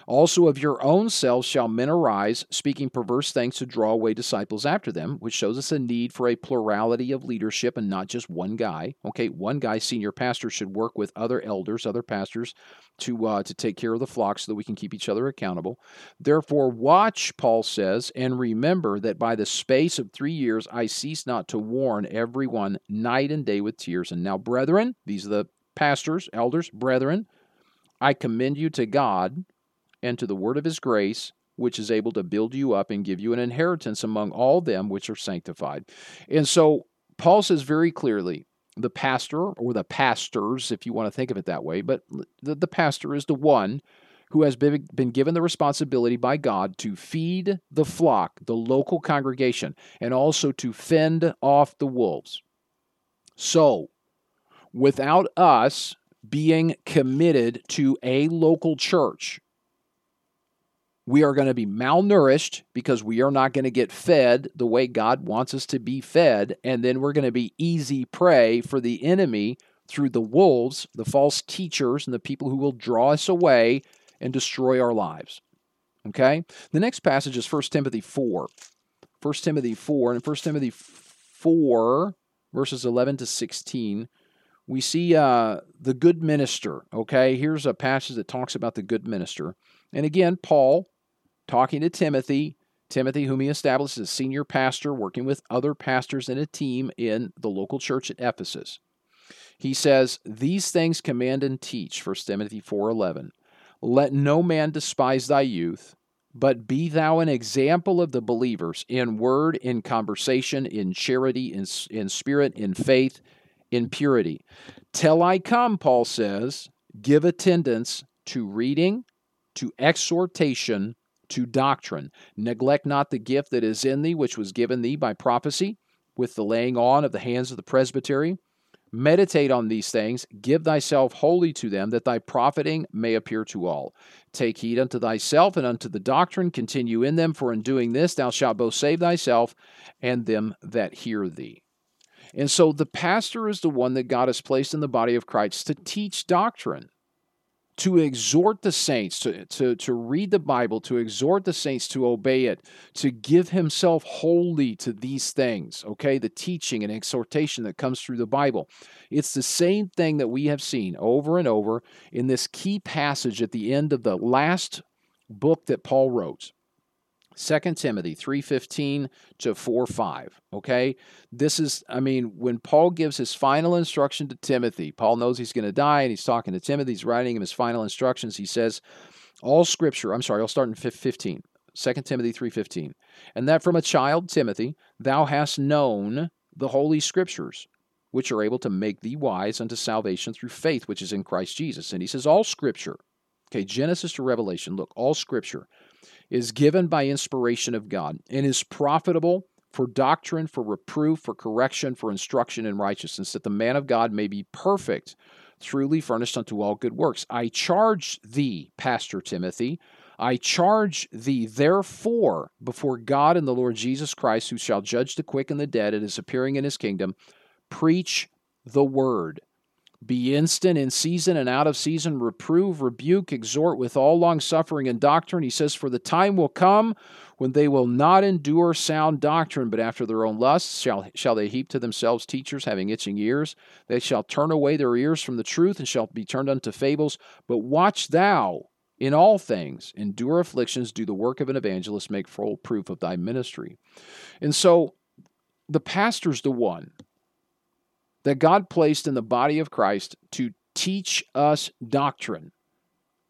Also of your own selves shall men arise, speaking perverse things to draw away disciples after them, which shows us a need for a plurality of leadership and not just one guy. Okay, one guy, senior pastor, should work with other elders, other pastors, to uh, to take care of the flock so that we can keep each other accountable. Therefore, watch, Paul says, and remember that by the space of three years I cease not to warn everyone night and day with tears. And now, brethren, these are the pastors, elders, brethren, I commend you to God and to the word of his grace, which is able to build you up and give you an inheritance among all them which are sanctified. And so Paul says very clearly the pastor or the pastors, if you want to think of it that way, but the, the pastor is the one who has been, been given the responsibility by God to feed the flock, the local congregation, and also to fend off the wolves. So, without us being committed to a local church, we are going to be malnourished because we are not going to get fed the way God wants us to be fed. And then we're going to be easy prey for the enemy through the wolves, the false teachers, and the people who will draw us away and destroy our lives. Okay? The next passage is 1 Timothy 4. 1 Timothy 4. And 1 Timothy 4, verses 11 to 16, we see uh, the good minister. Okay? Here's a passage that talks about the good minister. And again, Paul talking to Timothy, Timothy, whom he established as senior pastor, working with other pastors in a team in the local church at Ephesus. He says, These things command and teach, 1 Timothy 4.11. Let no man despise thy youth, but be thou an example of the believers in word, in conversation, in charity, in, in spirit, in faith, in purity. Till I come, Paul says, give attendance to reading, to exhortation, to doctrine. Neglect not the gift that is in thee, which was given thee by prophecy, with the laying on of the hands of the presbytery. Meditate on these things, give thyself wholly to them, that thy profiting may appear to all. Take heed unto thyself and unto the doctrine, continue in them, for in doing this thou shalt both save thyself and them that hear thee. And so the pastor is the one that God has placed in the body of Christ to teach doctrine to exhort the saints to, to, to read the Bible, to exhort the saints to obey it, to give himself wholly to these things, okay? The teaching and exhortation that comes through the Bible. It's the same thing that we have seen over and over in this key passage at the end of the last book that Paul wrote. 2 Timothy 3:15 to 4:5, okay? This is I mean when Paul gives his final instruction to Timothy, Paul knows he's going to die and he's talking to Timothy, he's writing him his final instructions. He says all scripture, I'm sorry, I'll start in 15. 2 Timothy 3:15. And that from a child Timothy thou hast known the holy scriptures which are able to make thee wise unto salvation through faith which is in Christ Jesus. And he says all scripture Okay, Genesis to Revelation. Look, all scripture is given by inspiration of God and is profitable for doctrine, for reproof, for correction, for instruction in righteousness, that the man of God may be perfect, truly furnished unto all good works. I charge thee, Pastor Timothy, I charge thee, therefore, before God and the Lord Jesus Christ, who shall judge the quick and the dead at his appearing in his kingdom, preach the word. Be instant in season and out of season, reprove, rebuke, exhort with all long suffering and doctrine. He says, For the time will come when they will not endure sound doctrine, but after their own lusts shall, shall they heap to themselves teachers having itching ears. They shall turn away their ears from the truth and shall be turned unto fables. But watch thou in all things, endure afflictions, do the work of an evangelist, make full proof of thy ministry. And so the pastor's the one that God placed in the body of Christ to teach us doctrine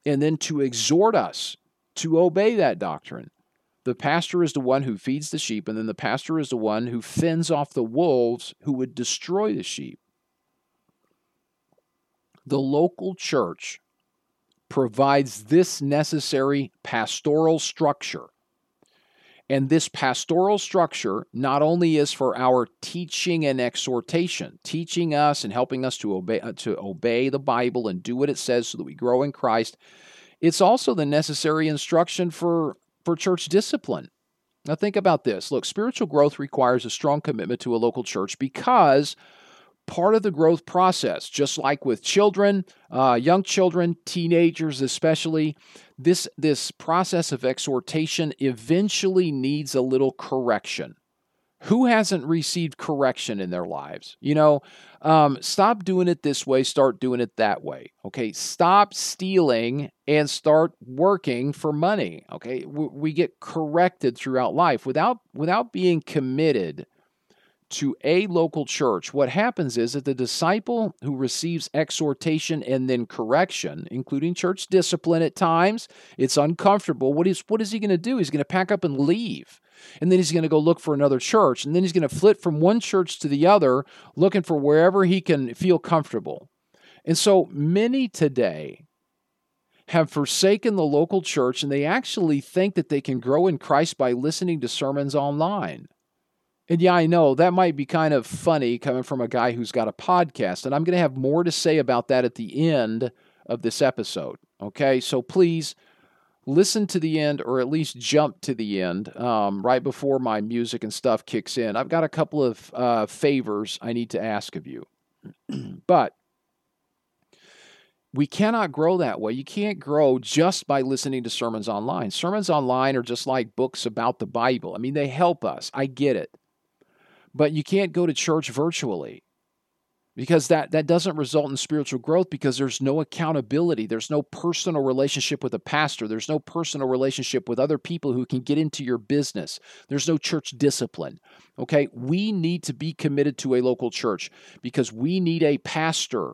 and then to exhort us to obey that doctrine. The pastor is the one who feeds the sheep, and then the pastor is the one who fends off the wolves who would destroy the sheep. The local church provides this necessary pastoral structure and this pastoral structure not only is for our teaching and exhortation, teaching us and helping us to obey uh, to obey the Bible and do what it says so that we grow in Christ, it's also the necessary instruction for for church discipline. Now think about this. Look, spiritual growth requires a strong commitment to a local church because part of the growth process, just like with children, uh, young children, teenagers especially, this, this process of exhortation eventually needs a little correction. Who hasn't received correction in their lives? You know, um, stop doing it this way, start doing it that way. Okay, stop stealing and start working for money. Okay, we, we get corrected throughout life without without being committed to a local church, what happens is that the disciple who receives exhortation and then correction, including church discipline at times, it's uncomfortable. What is what is he going to do? He's going to pack up and leave. And then he's going to go look for another church. And then he's going to flit from one church to the other, looking for wherever he can feel comfortable. And so many today have forsaken the local church and they actually think that they can grow in Christ by listening to sermons online. And yeah, I know that might be kind of funny coming from a guy who's got a podcast. And I'm going to have more to say about that at the end of this episode. Okay, so please listen to the end or at least jump to the end um, right before my music and stuff kicks in. I've got a couple of uh, favors I need to ask of you. but we cannot grow that way. You can't grow just by listening to sermons online. Sermons online are just like books about the Bible. I mean, they help us. I get it. But you can't go to church virtually because that, that doesn't result in spiritual growth because there's no accountability. There's no personal relationship with a pastor. There's no personal relationship with other people who can get into your business. There's no church discipline. Okay, we need to be committed to a local church because we need a pastor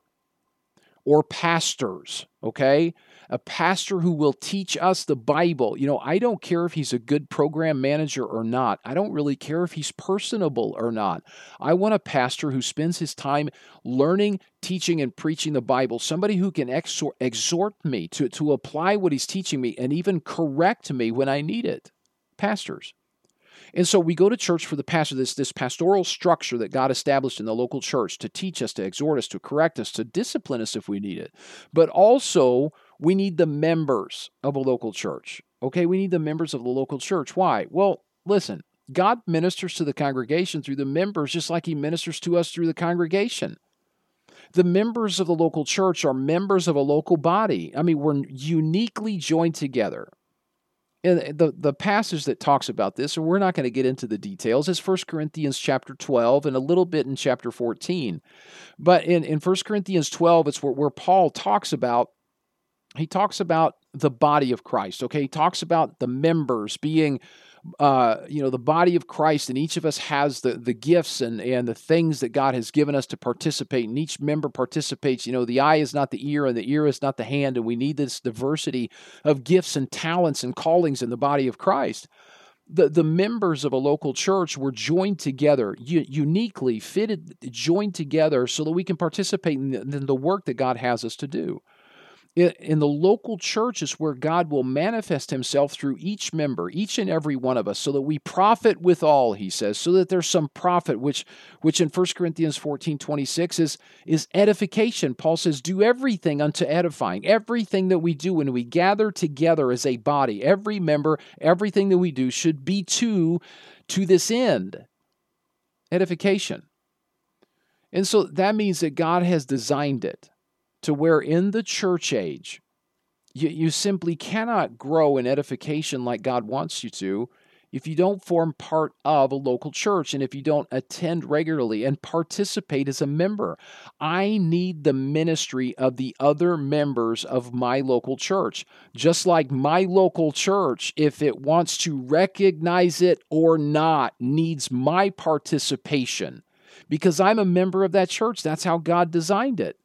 or pastors. Okay, a pastor who will teach us the Bible. You know, I don't care if he's a good program manager or not. I don't really care if he's personable or not. I want a pastor who spends his time learning, teaching, and preaching the Bible. Somebody who can exhort, exhort me to, to apply what he's teaching me and even correct me when I need it. Pastors. And so we go to church for the pastor, this, this pastoral structure that God established in the local church to teach us, to exhort us, to correct us, to discipline us if we need it. But also, we need the members of a local church. Okay, we need the members of the local church. Why? Well, listen, God ministers to the congregation through the members just like he ministers to us through the congregation. The members of the local church are members of a local body. I mean, we're uniquely joined together. And the, the passage that talks about this, and we're not going to get into the details, is 1 Corinthians chapter 12 and a little bit in chapter 14. But in, in 1 Corinthians 12, it's where, where Paul talks about he talks about the body of Christ. Okay, he talks about the members being, uh, you know, the body of Christ, and each of us has the the gifts and and the things that God has given us to participate. And each member participates. You know, the eye is not the ear, and the ear is not the hand, and we need this diversity of gifts and talents and callings in the body of Christ. The, the members of a local church were joined together, u- uniquely fitted, joined together so that we can participate in the, in the work that God has us to do. In the local church is where God will manifest himself through each member, each and every one of us, so that we profit with all, he says, so that there's some profit, which which in 1 Corinthians 14, 26 is, is edification. Paul says, do everything unto edifying. Everything that we do when we gather together as a body, every member, everything that we do should be to, to this end. Edification. And so that means that God has designed it to where in the church age, you, you simply cannot grow in edification like God wants you to if you don't form part of a local church and if you don't attend regularly and participate as a member. I need the ministry of the other members of my local church. Just like my local church, if it wants to recognize it or not, needs my participation because I'm a member of that church. That's how God designed it.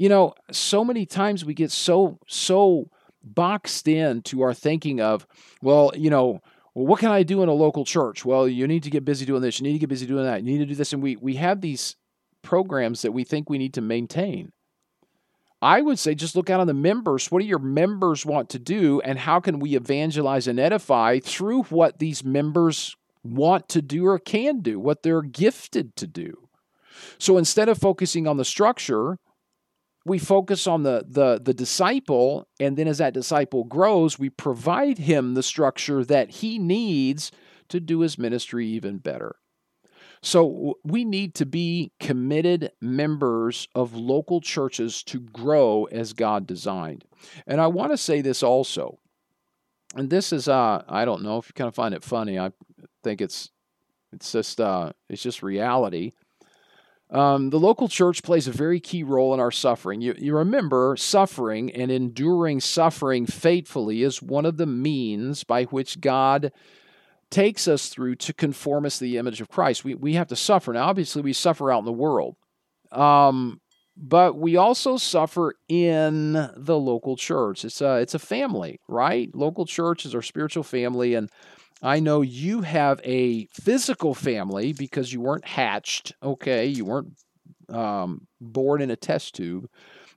You know, so many times we get so, so boxed in to our thinking of, well, you know, well, what can I do in a local church? Well, you need to get busy doing this. You need to get busy doing that. You need to do this. And we, we have these programs that we think we need to maintain. I would say just look out on the members. What do your members want to do? And how can we evangelize and edify through what these members want to do or can do, what they're gifted to do? So instead of focusing on the structure, we focus on the, the the disciple and then as that disciple grows we provide him the structure that he needs to do his ministry even better. So we need to be committed members of local churches to grow as god designed. And i want to say this also and this is uh i don't know if you kind of find it funny i think it's it's just uh it's just reality um, the local church plays a very key role in our suffering. You, you remember, suffering and enduring suffering faithfully is one of the means by which God takes us through to conform us to the image of Christ. We, we have to suffer. Now, obviously, we suffer out in the world, um, but we also suffer in the local church. It's a, it's a family, right? Local church is our spiritual family, and I know you have a physical family because you weren't hatched, okay? You weren't um, born in a test tube.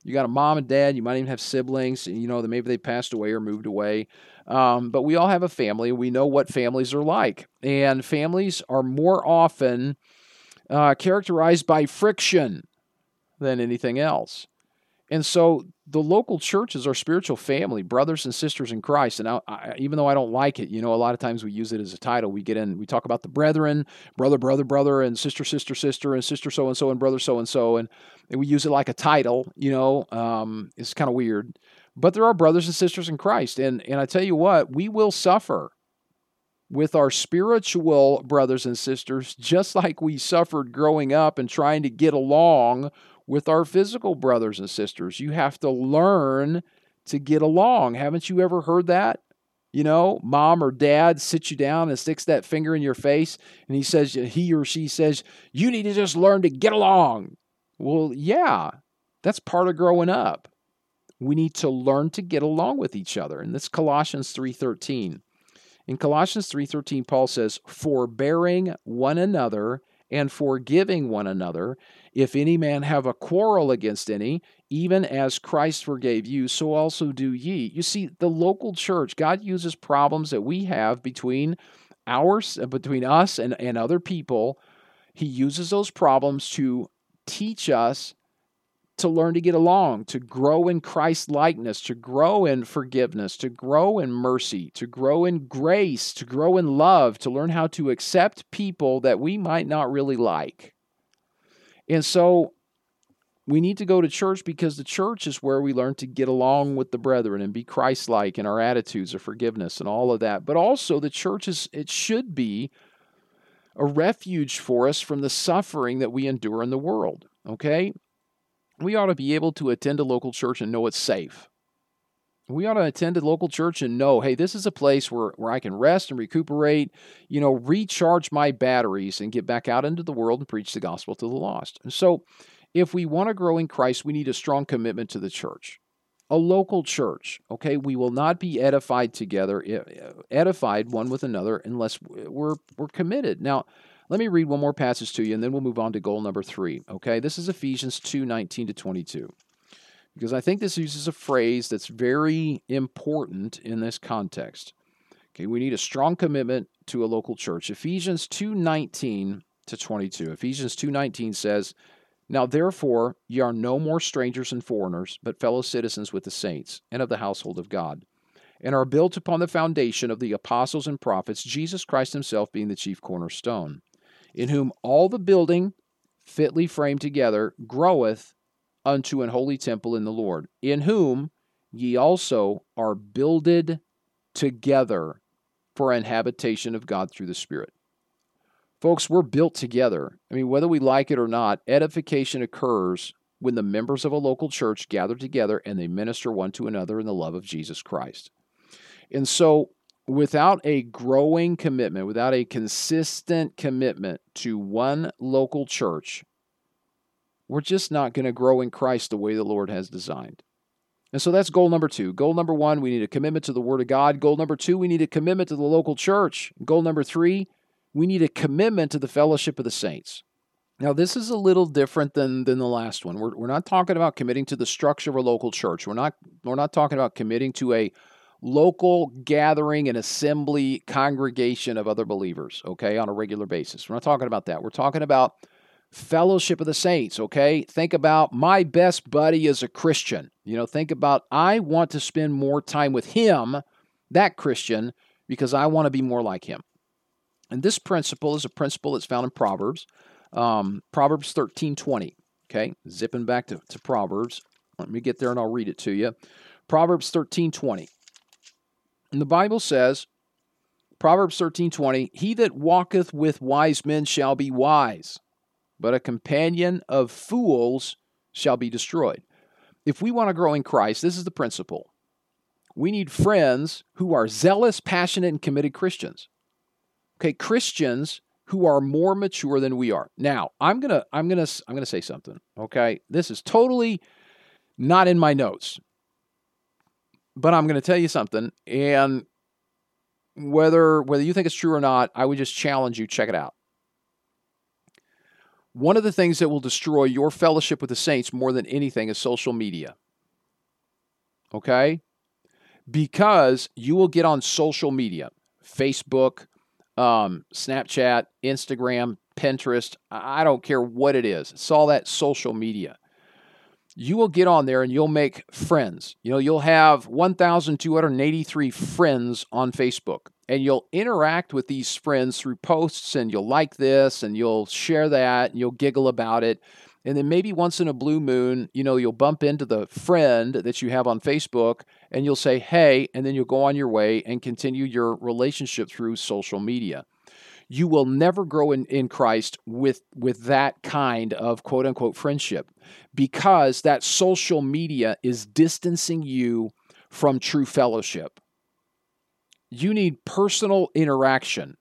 You got a mom and dad. You might even have siblings. You know that maybe they passed away or moved away. Um, but we all have a family. We know what families are like, and families are more often uh, characterized by friction than anything else. And so the local church is our spiritual family, brothers and sisters in Christ. And I, I, even though I don't like it, you know, a lot of times we use it as a title. We get in, we talk about the brethren, brother, brother, brother, and sister, sister, sister, and sister so and so, and brother so and so, and we use it like a title. You know, um, it's kind of weird, but there are brothers and sisters in Christ, and and I tell you what, we will suffer with our spiritual brothers and sisters, just like we suffered growing up and trying to get along with our physical brothers and sisters. You have to learn to get along. Haven't you ever heard that? You know, mom or dad sits you down and sticks that finger in your face, and he says, he or she says, you need to just learn to get along. Well, yeah, that's part of growing up. We need to learn to get along with each other. And that's Colossians 3:13. In Colossians 3:13, Paul says, forbearing one another and forgiving one another. If any man have a quarrel against any, even as Christ forgave you, so also do ye. You see, the local church, God uses problems that we have between ours, uh, between us and, and other people. He uses those problems to teach us to learn to get along, to grow in Christ likeness, to grow in forgiveness, to grow in mercy, to grow in grace, to grow in love, to learn how to accept people that we might not really like. And so we need to go to church because the church is where we learn to get along with the brethren and be Christ like in our attitudes of forgiveness and all of that. But also, the church is, it should be a refuge for us from the suffering that we endure in the world. Okay? We ought to be able to attend a local church and know it's safe. We ought to attend a local church and know, hey, this is a place where, where I can rest and recuperate, you know, recharge my batteries and get back out into the world and preach the gospel to the lost. And so, if we want to grow in Christ, we need a strong commitment to the church. A local church, okay? We will not be edified together, edified one with another, unless we're, we're committed. Now, let me read one more passage to you, and then we'll move on to goal number three. Okay, this is Ephesians 2 19 to 22. Because I think this uses a phrase that's very important in this context. Okay, we need a strong commitment to a local church. Ephesians 2 19 to 22. Ephesians 2 19 says, Now therefore, ye are no more strangers and foreigners, but fellow citizens with the saints and of the household of God and are built upon the foundation of the apostles and prophets, Jesus Christ himself being the chief cornerstone in whom all the building fitly framed together, groweth unto an holy temple in the Lord, in whom ye also are builded together for an habitation of God through the Spirit. Folks, we're built together. I mean, whether we like it or not, edification occurs when the members of a local church gather together and they minister one to another in the love of Jesus Christ. And so, without a growing commitment, without a consistent commitment to one local church, we're just not going to grow in Christ the way the Lord has designed. And so that's goal number two. Goal number one, we need a commitment to the Word of God. Goal number two, we need a commitment to the local church. Goal number three, we need a commitment to the fellowship of the saints. Now, this is a little different than, than the last one. We're, we're not talking about committing to the structure of a local church. We're not, we're not talking about committing to a local gathering and assembly congregation of other believers, okay, on a regular basis. We're not talking about that. We're talking about fellowship of the saints, okay? Think about my best buddy is a Christian. You know, think about I want to spend more time with him, that Christian, because I want to be more like him. And this principle is a principle that's found in Proverbs, um, Proverbs 13 20. Okay, zipping back to, to Proverbs. Let me get there and I'll read it to you. Proverbs 13 20. And the Bible says, Proverbs 13 20, He that walketh with wise men shall be wise but a companion of fools shall be destroyed. If we want to grow in Christ, this is the principle. We need friends who are zealous, passionate, and committed Christians. Okay, Christians who are more mature than we are. Now, I'm going to I'm going to I'm going to say something, okay? This is totally not in my notes. But I'm going to tell you something and whether whether you think it's true or not, I would just challenge you check it out. One of the things that will destroy your fellowship with the saints more than anything is social media. Okay? Because you will get on social media, Facebook, um, Snapchat, Instagram, Pinterest, I don't care what it is. It's all that social media. You will get on there and you'll make friends. You know, you'll have 1,283 friends on Facebook and you'll interact with these friends through posts and you'll like this and you'll share that and you'll giggle about it and then maybe once in a blue moon you know you'll bump into the friend that you have on facebook and you'll say hey and then you'll go on your way and continue your relationship through social media you will never grow in, in christ with with that kind of quote unquote friendship because that social media is distancing you from true fellowship you need personal interaction.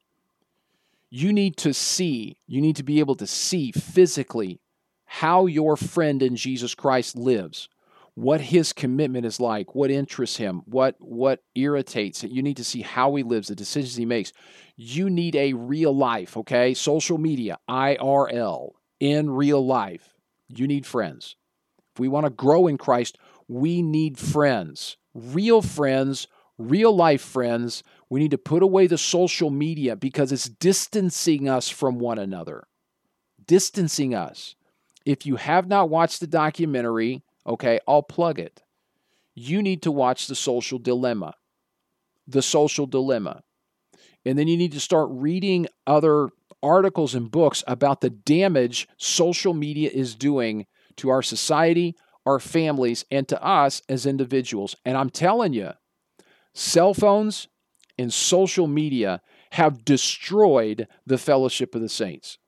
You need to see, you need to be able to see physically how your friend in Jesus Christ lives, what his commitment is like, what interests him, what what irritates it. You need to see how he lives, the decisions he makes. You need a real life, okay? Social media, IRL, in real life. You need friends. If we want to grow in Christ, we need friends, real friends real life friends, we need to put away the social media because it's distancing us from one another. Distancing us. If you have not watched the documentary, okay, I'll plug it. You need to watch The Social Dilemma. The Social Dilemma. And then you need to start reading other articles and books about the damage social media is doing to our society, our families, and to us as individuals. And I'm telling you, Cell phones and social media have destroyed the fellowship of the saints.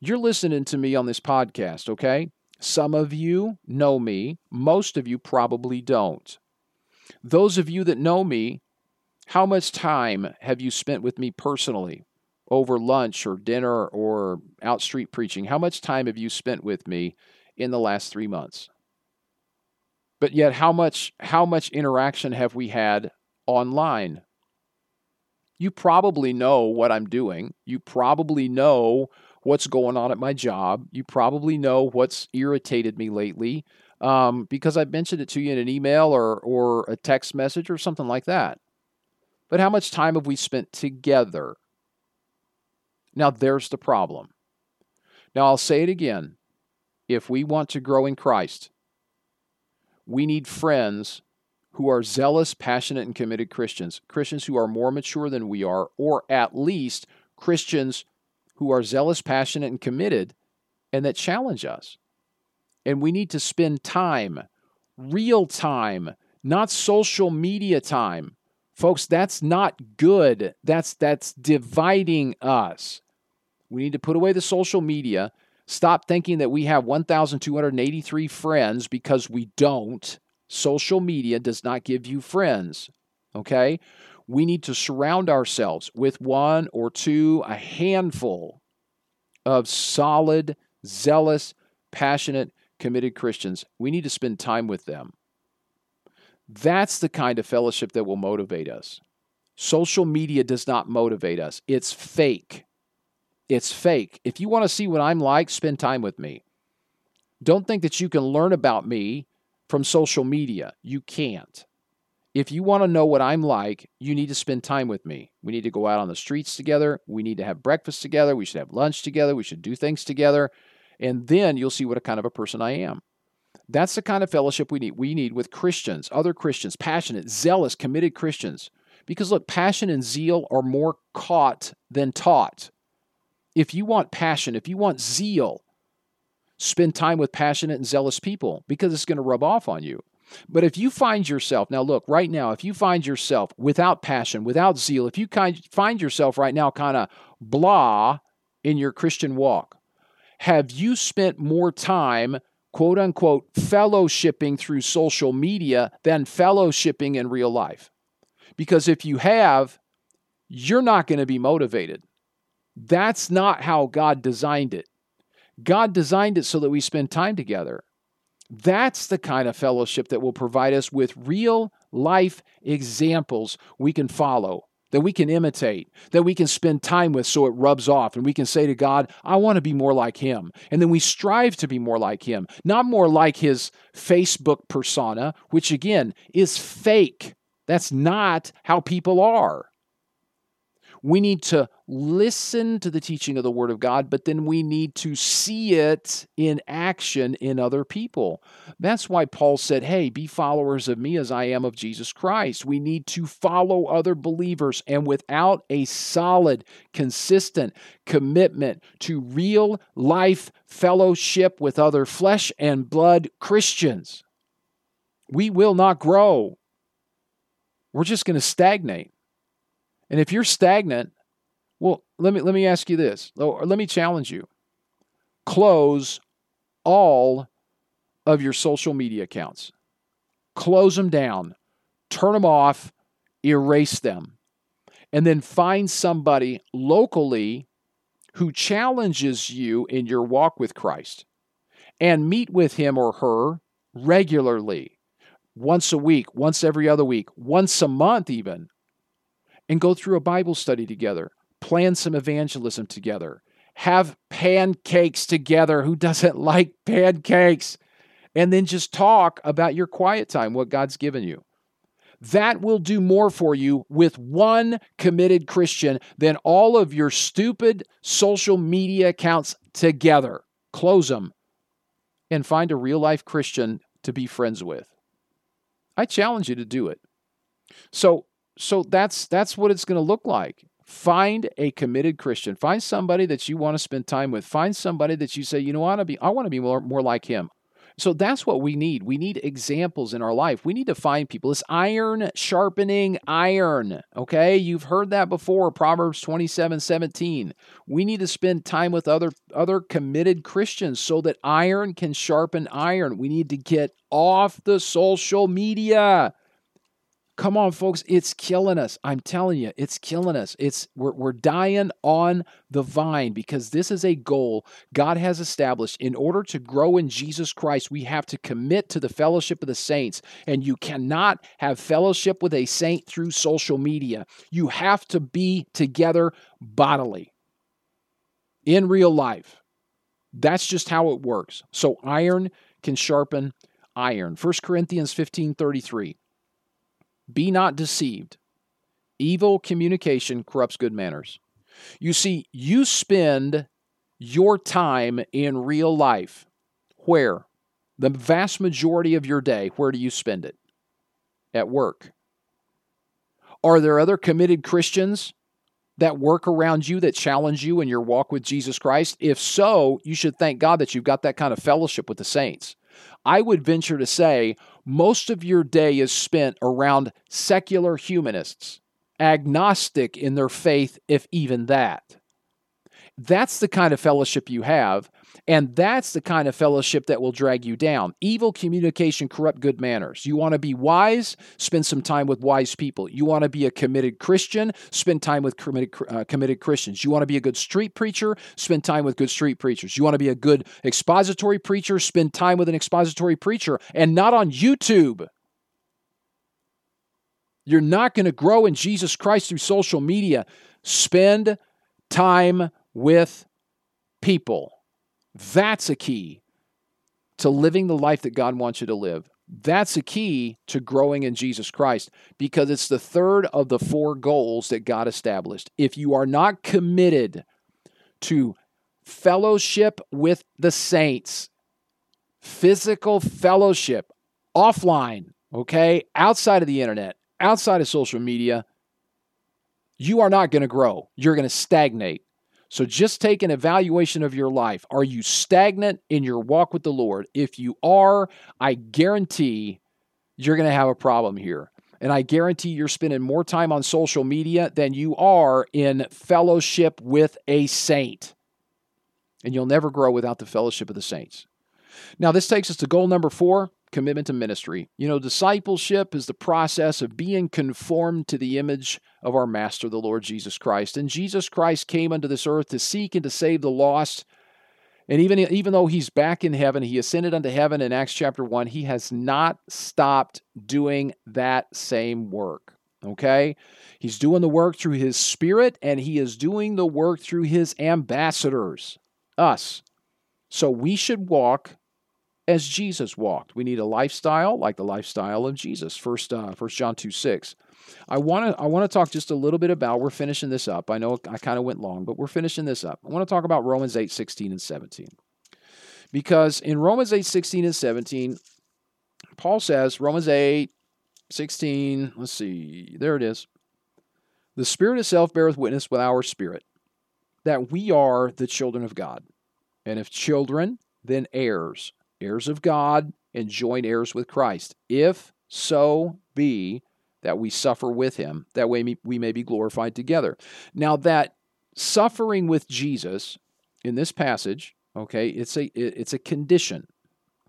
You're listening to me on this podcast, okay? Some of you know me, most of you probably don't. Those of you that know me, how much time have you spent with me personally over lunch or dinner or out street preaching? How much time have you spent with me in the last 3 months? But yet how much how much interaction have we had online. You probably know what I'm doing. You probably know what's going on at my job. You probably know what's irritated me lately um, because I've mentioned it to you in an email or, or a text message or something like that. But how much time have we spent together? Now, there's the problem. Now, I'll say it again. If we want to grow in Christ, we need friends who are zealous, passionate, and committed Christians, Christians who are more mature than we are, or at least Christians who are zealous, passionate, and committed and that challenge us. And we need to spend time, real time, not social media time. Folks, that's not good. That's that's dividing us. We need to put away the social media. Stop thinking that we have 1,283 friends because we don't. Social media does not give you friends. Okay? We need to surround ourselves with one or two, a handful of solid, zealous, passionate, committed Christians. We need to spend time with them. That's the kind of fellowship that will motivate us. Social media does not motivate us, it's fake. It's fake. If you want to see what I'm like, spend time with me. Don't think that you can learn about me from social media. You can't. If you want to know what I'm like, you need to spend time with me. We need to go out on the streets together. We need to have breakfast together. We should have lunch together. We should do things together. And then you'll see what a kind of a person I am. That's the kind of fellowship we need. We need with Christians, other Christians, passionate, zealous, committed Christians. Because look, passion and zeal are more caught than taught. If you want passion, if you want zeal, spend time with passionate and zealous people because it's going to rub off on you. But if you find yourself, now look, right now, if you find yourself without passion, without zeal, if you kind find yourself right now kind of blah in your Christian walk, have you spent more time, quote unquote, fellowshipping through social media than fellowshipping in real life? Because if you have, you're not going to be motivated. That's not how God designed it. God designed it so that we spend time together. That's the kind of fellowship that will provide us with real life examples we can follow, that we can imitate, that we can spend time with so it rubs off. And we can say to God, I want to be more like him. And then we strive to be more like him, not more like his Facebook persona, which again is fake. That's not how people are. We need to listen to the teaching of the Word of God, but then we need to see it in action in other people. That's why Paul said, Hey, be followers of me as I am of Jesus Christ. We need to follow other believers, and without a solid, consistent commitment to real life fellowship with other flesh and blood Christians, we will not grow. We're just going to stagnate. And if you're stagnant, well, let me let me ask you this, or let me challenge you. Close all of your social media accounts. Close them down. Turn them off, erase them. And then find somebody locally who challenges you in your walk with Christ and meet with him or her regularly, once a week, once every other week, once a month, even and go through a Bible study together, plan some evangelism together, have pancakes together. Who doesn't like pancakes? And then just talk about your quiet time, what God's given you. That will do more for you with one committed Christian than all of your stupid social media accounts together. Close them and find a real life Christian to be friends with. I challenge you to do it. So, so that's that's what it's going to look like. Find a committed Christian. Find somebody that you want to spend time with. Find somebody that you say, you know, I want to be, I want to be more, more like him. So that's what we need. We need examples in our life. We need to find people. It's iron sharpening iron. Okay. You've heard that before. Proverbs 27 17. We need to spend time with other, other committed Christians so that iron can sharpen iron. We need to get off the social media. Come on, folks, it's killing us. I'm telling you, it's killing us. It's we're, we're dying on the vine because this is a goal God has established. In order to grow in Jesus Christ, we have to commit to the fellowship of the saints. And you cannot have fellowship with a saint through social media. You have to be together bodily in real life. That's just how it works. So iron can sharpen iron. 1 Corinthians 15 33. Be not deceived. Evil communication corrupts good manners. You see, you spend your time in real life. Where? The vast majority of your day, where do you spend it? At work. Are there other committed Christians that work around you that challenge you in your walk with Jesus Christ? If so, you should thank God that you've got that kind of fellowship with the saints. I would venture to say most of your day is spent around secular humanists, agnostic in their faith, if even that. That's the kind of fellowship you have, and that's the kind of fellowship that will drag you down. Evil communication corrupt good manners. You want to be wise? Spend some time with wise people. You want to be a committed Christian? Spend time with committed, uh, committed Christians. You want to be a good street preacher? Spend time with good street preachers. You want to be a good expository preacher? Spend time with an expository preacher and not on YouTube. You're not going to grow in Jesus Christ through social media. Spend time with people. That's a key to living the life that God wants you to live. That's a key to growing in Jesus Christ because it's the third of the four goals that God established. If you are not committed to fellowship with the saints, physical fellowship, offline, okay, outside of the internet, outside of social media, you are not going to grow. You're going to stagnate. So just take an evaluation of your life. Are you stagnant in your walk with the Lord? If you are, I guarantee you're going to have a problem here. And I guarantee you're spending more time on social media than you are in fellowship with a saint. And you'll never grow without the fellowship of the saints. Now, this takes us to goal number four commitment to ministry. You know, discipleship is the process of being conformed to the image of our Master, the Lord Jesus Christ. And Jesus Christ came unto this earth to seek and to save the lost. And even, even though he's back in heaven, he ascended unto heaven in Acts chapter 1, he has not stopped doing that same work. Okay? He's doing the work through his spirit, and he is doing the work through his ambassadors, us. So we should walk as Jesus walked. We need a lifestyle like the lifestyle of Jesus. First, uh, First John two six. I want to I want to talk just a little bit about. We're finishing this up. I know I kind of went long, but we're finishing this up. I want to talk about Romans eight sixteen and seventeen, because in Romans eight sixteen and seventeen, Paul says Romans eight sixteen. Let's see, there it is. The Spirit itself beareth witness with our spirit that we are the children of God, and if children, then heirs heirs of God and joint heirs with Christ, if so be that we suffer with him, that way we may be glorified together. Now, that suffering with Jesus in this passage, okay, it's a it's a condition.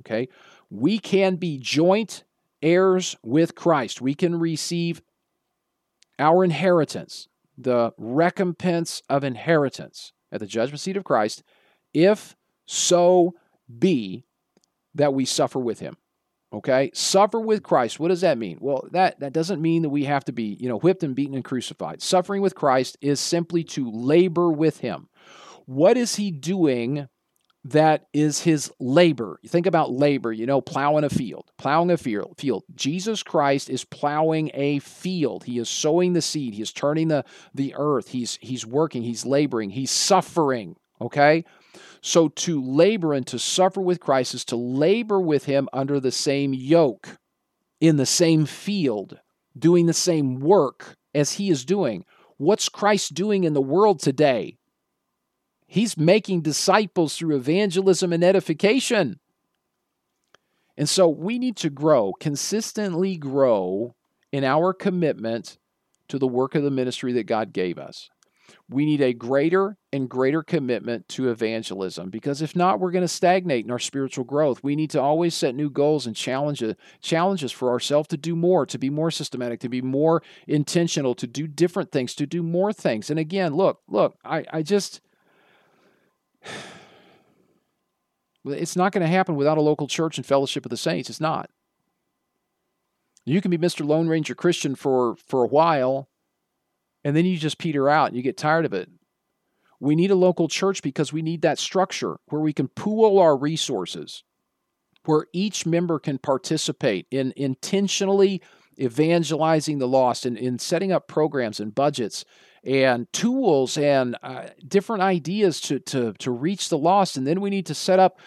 Okay, we can be joint heirs with Christ. We can receive our inheritance, the recompense of inheritance at the judgment seat of Christ, if so be that we suffer with him. Okay? Suffer with Christ. What does that mean? Well, that, that doesn't mean that we have to be, you know, whipped and beaten and crucified. Suffering with Christ is simply to labor with him. What is he doing that is his labor? You think about labor, you know, plowing a field. Plowing a field. Jesus Christ is plowing a field. He is sowing the seed. He is turning the, the earth. He's he's working, he's laboring, he's suffering. Okay? So to labor and to suffer with Christ is to labor with him under the same yoke, in the same field, doing the same work as he is doing. What's Christ doing in the world today? He's making disciples through evangelism and edification. And so we need to grow, consistently grow in our commitment to the work of the ministry that God gave us we need a greater and greater commitment to evangelism because if not we're going to stagnate in our spiritual growth. We need to always set new goals and challenges challenges for ourselves to do more to be more systematic to be more intentional to do different things to do more things. And again look look i, I just it's not going to happen without a local church and fellowship of the saints. It's not. You can be mr lone ranger christian for for a while and then you just peter out and you get tired of it. We need a local church because we need that structure where we can pool our resources, where each member can participate in intentionally evangelizing the lost and in setting up programs and budgets and tools and uh, different ideas to, to, to reach the lost. And then we need to set up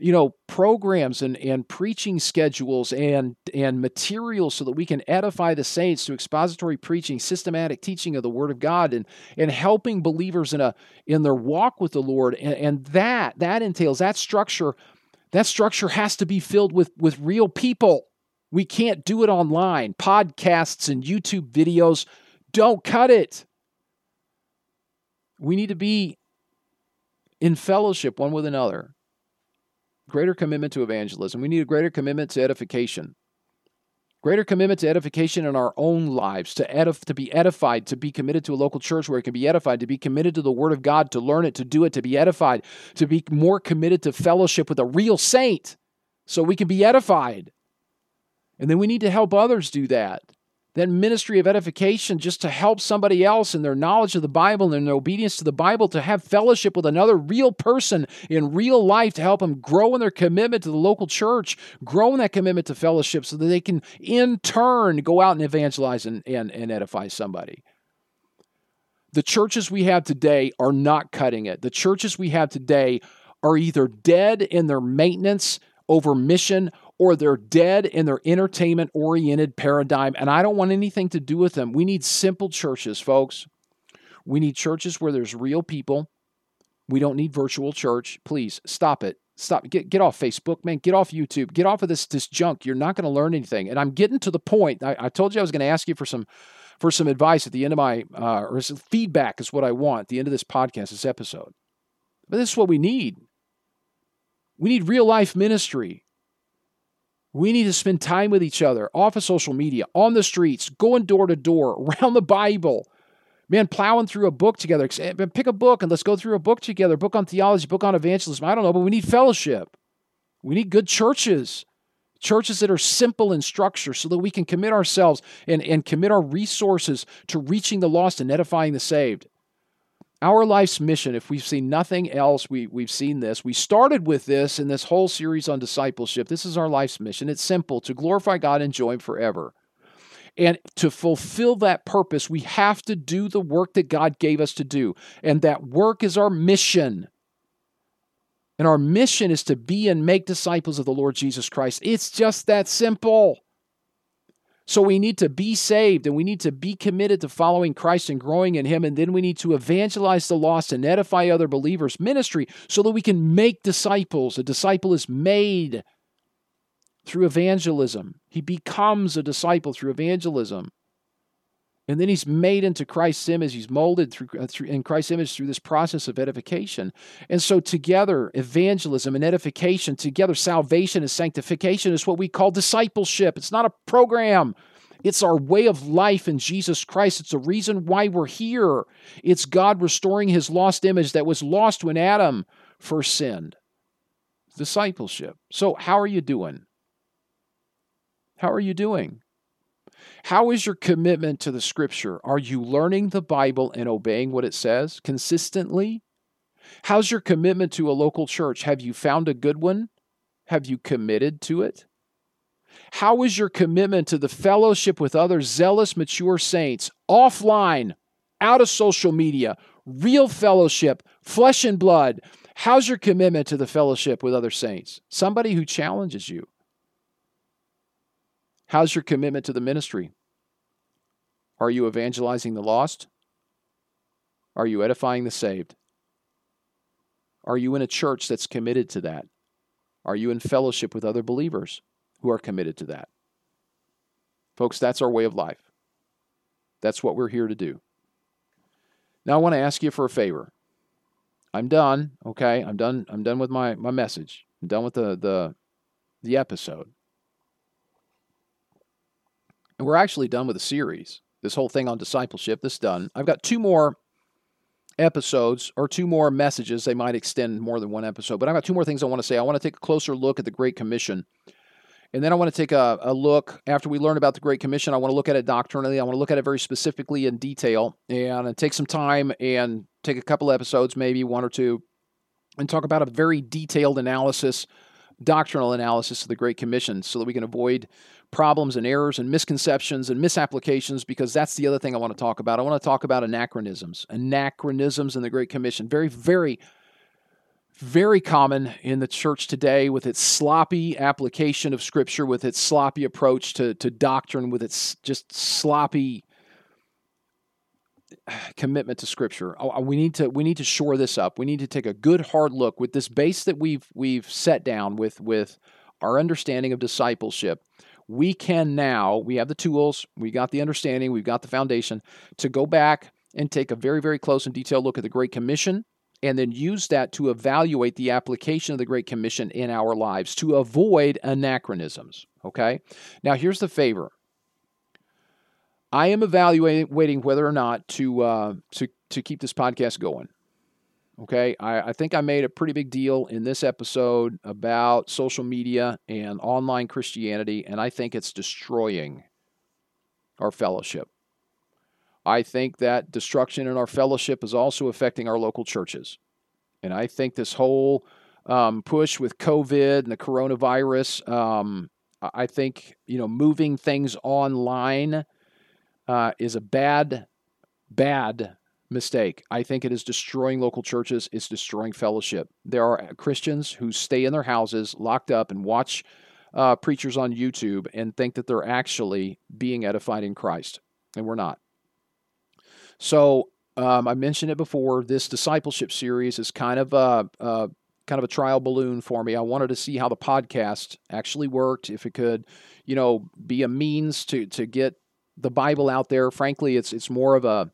you know programs and, and preaching schedules and and materials so that we can edify the saints through expository preaching systematic teaching of the word of god and and helping believers in a in their walk with the lord. And, and that that entails that structure that structure has to be filled with with real people. We can't do it online. Podcasts and youtube videos don't cut it. We need to be in fellowship one with another greater commitment to evangelism. We need a greater commitment to edification. Greater commitment to edification in our own lives, to, edif- to be edified, to be committed to a local church where it can be edified, to be committed to the Word of God, to learn it, to do it, to be edified, to be more committed to fellowship with a real saint so we can be edified. And then we need to help others do that that ministry of edification just to help somebody else in their knowledge of the Bible and their obedience to the Bible to have fellowship with another real person in real life to help them grow in their commitment to the local church, grow in that commitment to fellowship so that they can in turn go out and evangelize and, and, and edify somebody. The churches we have today are not cutting it. The churches we have today are either dead in their maintenance over mission or they're dead in their entertainment oriented paradigm. And I don't want anything to do with them. We need simple churches, folks. We need churches where there's real people. We don't need virtual church. Please stop it. Stop. Get, get off Facebook, man. Get off YouTube. Get off of this, this junk. You're not going to learn anything. And I'm getting to the point. I, I told you I was going to ask you for some for some advice at the end of my uh, or feedback is what I want at the end of this podcast, this episode. But this is what we need. We need real life ministry. We need to spend time with each other off of social media, on the streets, going door to door, around the Bible. Man, plowing through a book together. Eh, pick a book and let's go through a book together. Book on theology, book on evangelism. I don't know, but we need fellowship. We need good churches. Churches that are simple in structure so that we can commit ourselves and, and commit our resources to reaching the lost and edifying the saved. Our life's mission, if we've seen nothing else, we, we've seen this. We started with this in this whole series on discipleship. This is our life's mission. It's simple to glorify God and Him forever. And to fulfill that purpose, we have to do the work that God gave us to do. And that work is our mission. And our mission is to be and make disciples of the Lord Jesus Christ. It's just that simple. So we need to be saved and we need to be committed to following Christ and growing in Him. And then we need to evangelize the lost and edify other believers' ministry so that we can make disciples. A disciple is made through evangelism, he becomes a disciple through evangelism. And then he's made into Christ's image. He's molded through, uh, through, in Christ's image through this process of edification. And so, together, evangelism and edification, together, salvation and sanctification is what we call discipleship. It's not a program, it's our way of life in Jesus Christ. It's the reason why we're here. It's God restoring his lost image that was lost when Adam first sinned. Discipleship. So, how are you doing? How are you doing? How is your commitment to the scripture? Are you learning the Bible and obeying what it says consistently? How's your commitment to a local church? Have you found a good one? Have you committed to it? How is your commitment to the fellowship with other zealous, mature saints offline, out of social media, real fellowship, flesh and blood? How's your commitment to the fellowship with other saints? Somebody who challenges you. How's your commitment to the ministry? Are you evangelizing the lost? Are you edifying the saved? Are you in a church that's committed to that? Are you in fellowship with other believers who are committed to that? Folks, that's our way of life. That's what we're here to do. Now I want to ask you for a favor. I'm done, okay? I'm done I'm done with my my message. I'm done with the the the episode. And we're actually done with the series. This whole thing on discipleship, this done. I've got two more episodes or two more messages. They might extend more than one episode, but I've got two more things I want to say. I want to take a closer look at the Great Commission. And then I want to take a, a, look, after we learn about the Great Commission, I want to look at it doctrinally. I want to look at it very specifically in detail and uh, take some time and take a couple episodes, maybe one or two, and talk about a very detailed analysis, doctrinal analysis of the Great Commission so that we can avoid problems and errors and misconceptions and misapplications because that's the other thing I want to talk about. I want to talk about anachronisms, anachronisms in the Great Commission. Very, very, very common in the church today with its sloppy application of Scripture, with its sloppy approach to, to doctrine, with its just sloppy commitment to Scripture. Oh, we need to we need to shore this up. We need to take a good hard look with this base that we've we've set down with with our understanding of discipleship. We can now we have the tools, we got the understanding, we've got the foundation to go back and take a very very close and detailed look at the Great Commission and then use that to evaluate the application of the Great Commission in our lives to avoid anachronisms. Okay? Now, here's the favor I am evaluating whether or not to, uh, to, to keep this podcast going. Okay, I, I, think I made a pretty big deal in this episode about social media and online Christianity, and I think it's destroying our fellowship. I think that destruction in our fellowship is also affecting our local churches. And I think this whole um, push with COVID and the coronavirus, um, I think, you know, moving things online uh, is a bad, bad mistake. I think it is destroying local churches, it's destroying fellowship. There are Christians who stay in their houses locked up and watch uh, preachers on YouTube and think that they're actually being edified in Christ, and we're not. So um, I mentioned it before. This discipleship series is kind of a, a kind of a trial balloon for me. I wanted to see how the podcast actually worked, if it could, you know, be a means to to get the Bible out there. Frankly, it's it's more of a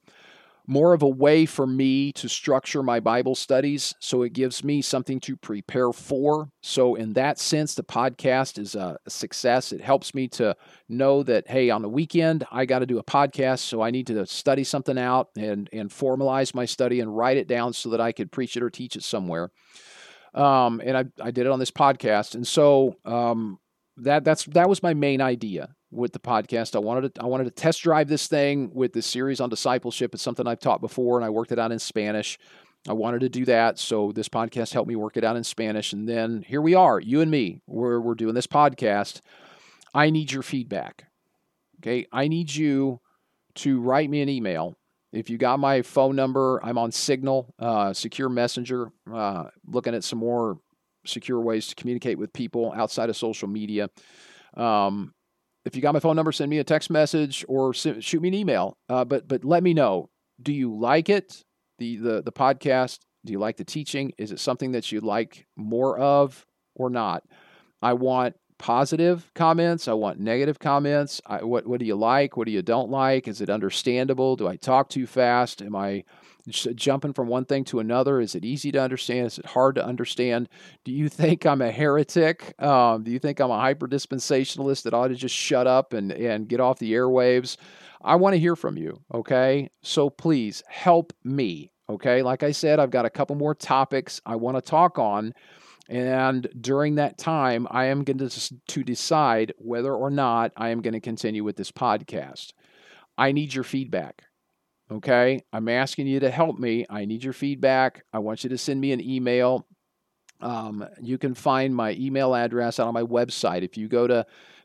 more of a way for me to structure my Bible studies. So it gives me something to prepare for. So, in that sense, the podcast is a success. It helps me to know that, hey, on the weekend, I got to do a podcast. So I need to study something out and, and formalize my study and write it down so that I could preach it or teach it somewhere. Um, and I, I did it on this podcast. And so, um, that that's that was my main idea with the podcast. I wanted to I wanted to test drive this thing with this series on discipleship. It's something I've taught before, and I worked it out in Spanish. I wanted to do that, so this podcast helped me work it out in Spanish. And then here we are, you and me. We're we're doing this podcast. I need your feedback. Okay, I need you to write me an email. If you got my phone number, I'm on Signal, uh, secure messenger. Uh, looking at some more secure ways to communicate with people outside of social media. Um, if you got my phone number, send me a text message or shoot me an email. Uh, but but let me know. Do you like it? The the the podcast. Do you like the teaching? Is it something that you'd like more of or not? I want positive comments. I want negative comments. I, what what do you like? What do you don't like? Is it understandable? Do I talk too fast? Am I jumping from one thing to another? Is it easy to understand? Is it hard to understand? Do you think I'm a heretic? Um, do you think I'm a hyper dispensationalist that ought to just shut up and, and get off the airwaves? I want to hear from you, okay? So please help me, okay? Like I said, I've got a couple more topics I want to talk on. And during that time, I am going to, to decide whether or not I am going to continue with this podcast. I need your feedback. Okay. I'm asking you to help me. I need your feedback. I want you to send me an email. Um, you can find my email address on my website. If you go to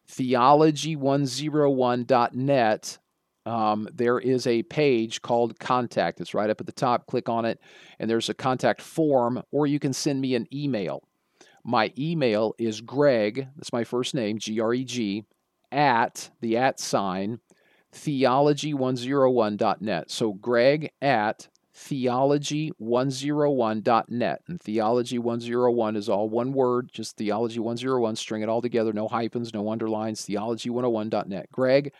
theology101.net, um, there is a page called Contact. It's right up at the top. Click on it, and there's a contact form, or you can send me an email. My email is Greg, that's my first name, G R E G, at the at sign, theology101.net. So Greg at theology101.net. And theology101 is all one word, just theology101, string it all together, no hyphens, no underlines, theology101.net. Greg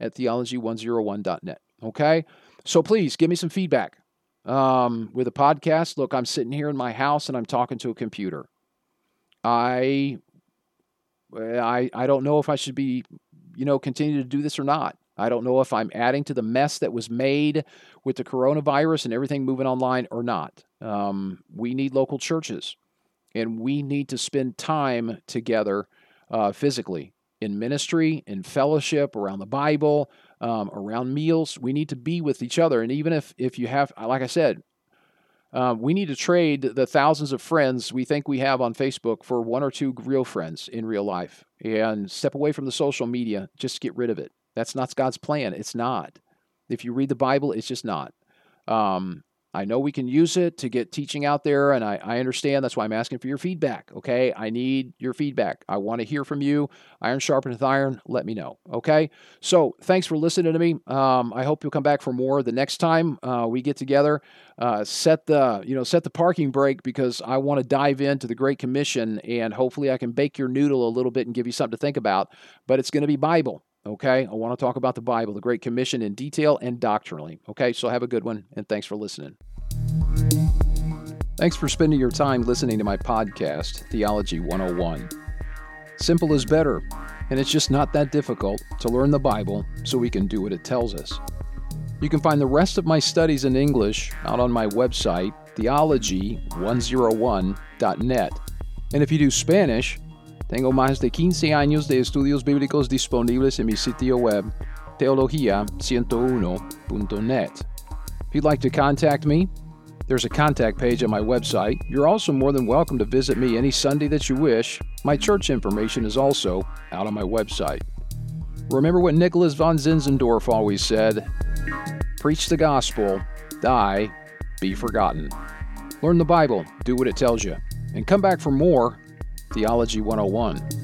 at theology101.net. Okay? So please give me some feedback. Um, with a podcast, look, I'm sitting here in my house and I'm talking to a computer. I I I don't know if I should be, you know, continue to do this or not. I don't know if I'm adding to the mess that was made with the coronavirus and everything moving online or not. Um, we need local churches, and we need to spend time together uh, physically in ministry, in fellowship, around the Bible, um, around meals. We need to be with each other, and even if if you have, like I said, um, we need to trade the thousands of friends we think we have on Facebook for one or two real friends in real life and step away from the social media. Just get rid of it. That's not God's plan. It's not. If you read the Bible, it's just not. Um, I know we can use it to get teaching out there, and I, I understand. That's why I'm asking for your feedback. Okay. I need your feedback. I want to hear from you. Iron sharpeneth iron. Let me know. Okay. So thanks for listening to me. Um, I hope you'll come back for more the next time uh, we get together. Uh, set the you know set the parking brake because I want to dive into the Great Commission and hopefully I can bake your noodle a little bit and give you something to think about. But it's going to be Bible. Okay, I want to talk about the Bible, the Great Commission in detail and doctrinally. Okay, so have a good one and thanks for listening. Thanks for spending your time listening to my podcast, Theology 101. Simple is better, and it's just not that difficult to learn the Bible so we can do what it tells us. You can find the rest of my studies in English out on my website, theology101.net. And if you do Spanish, tengo más de 15 años de estudios bíblicos disponibles en mi sitio web, teología101.net. If you'd like to contact me, there's a contact page on my website. You're also more than welcome to visit me any Sunday that you wish. My church information is also out on my website. Remember what Nicholas von Zinzendorf always said preach the gospel, die, be forgotten. Learn the Bible, do what it tells you, and come back for more Theology 101.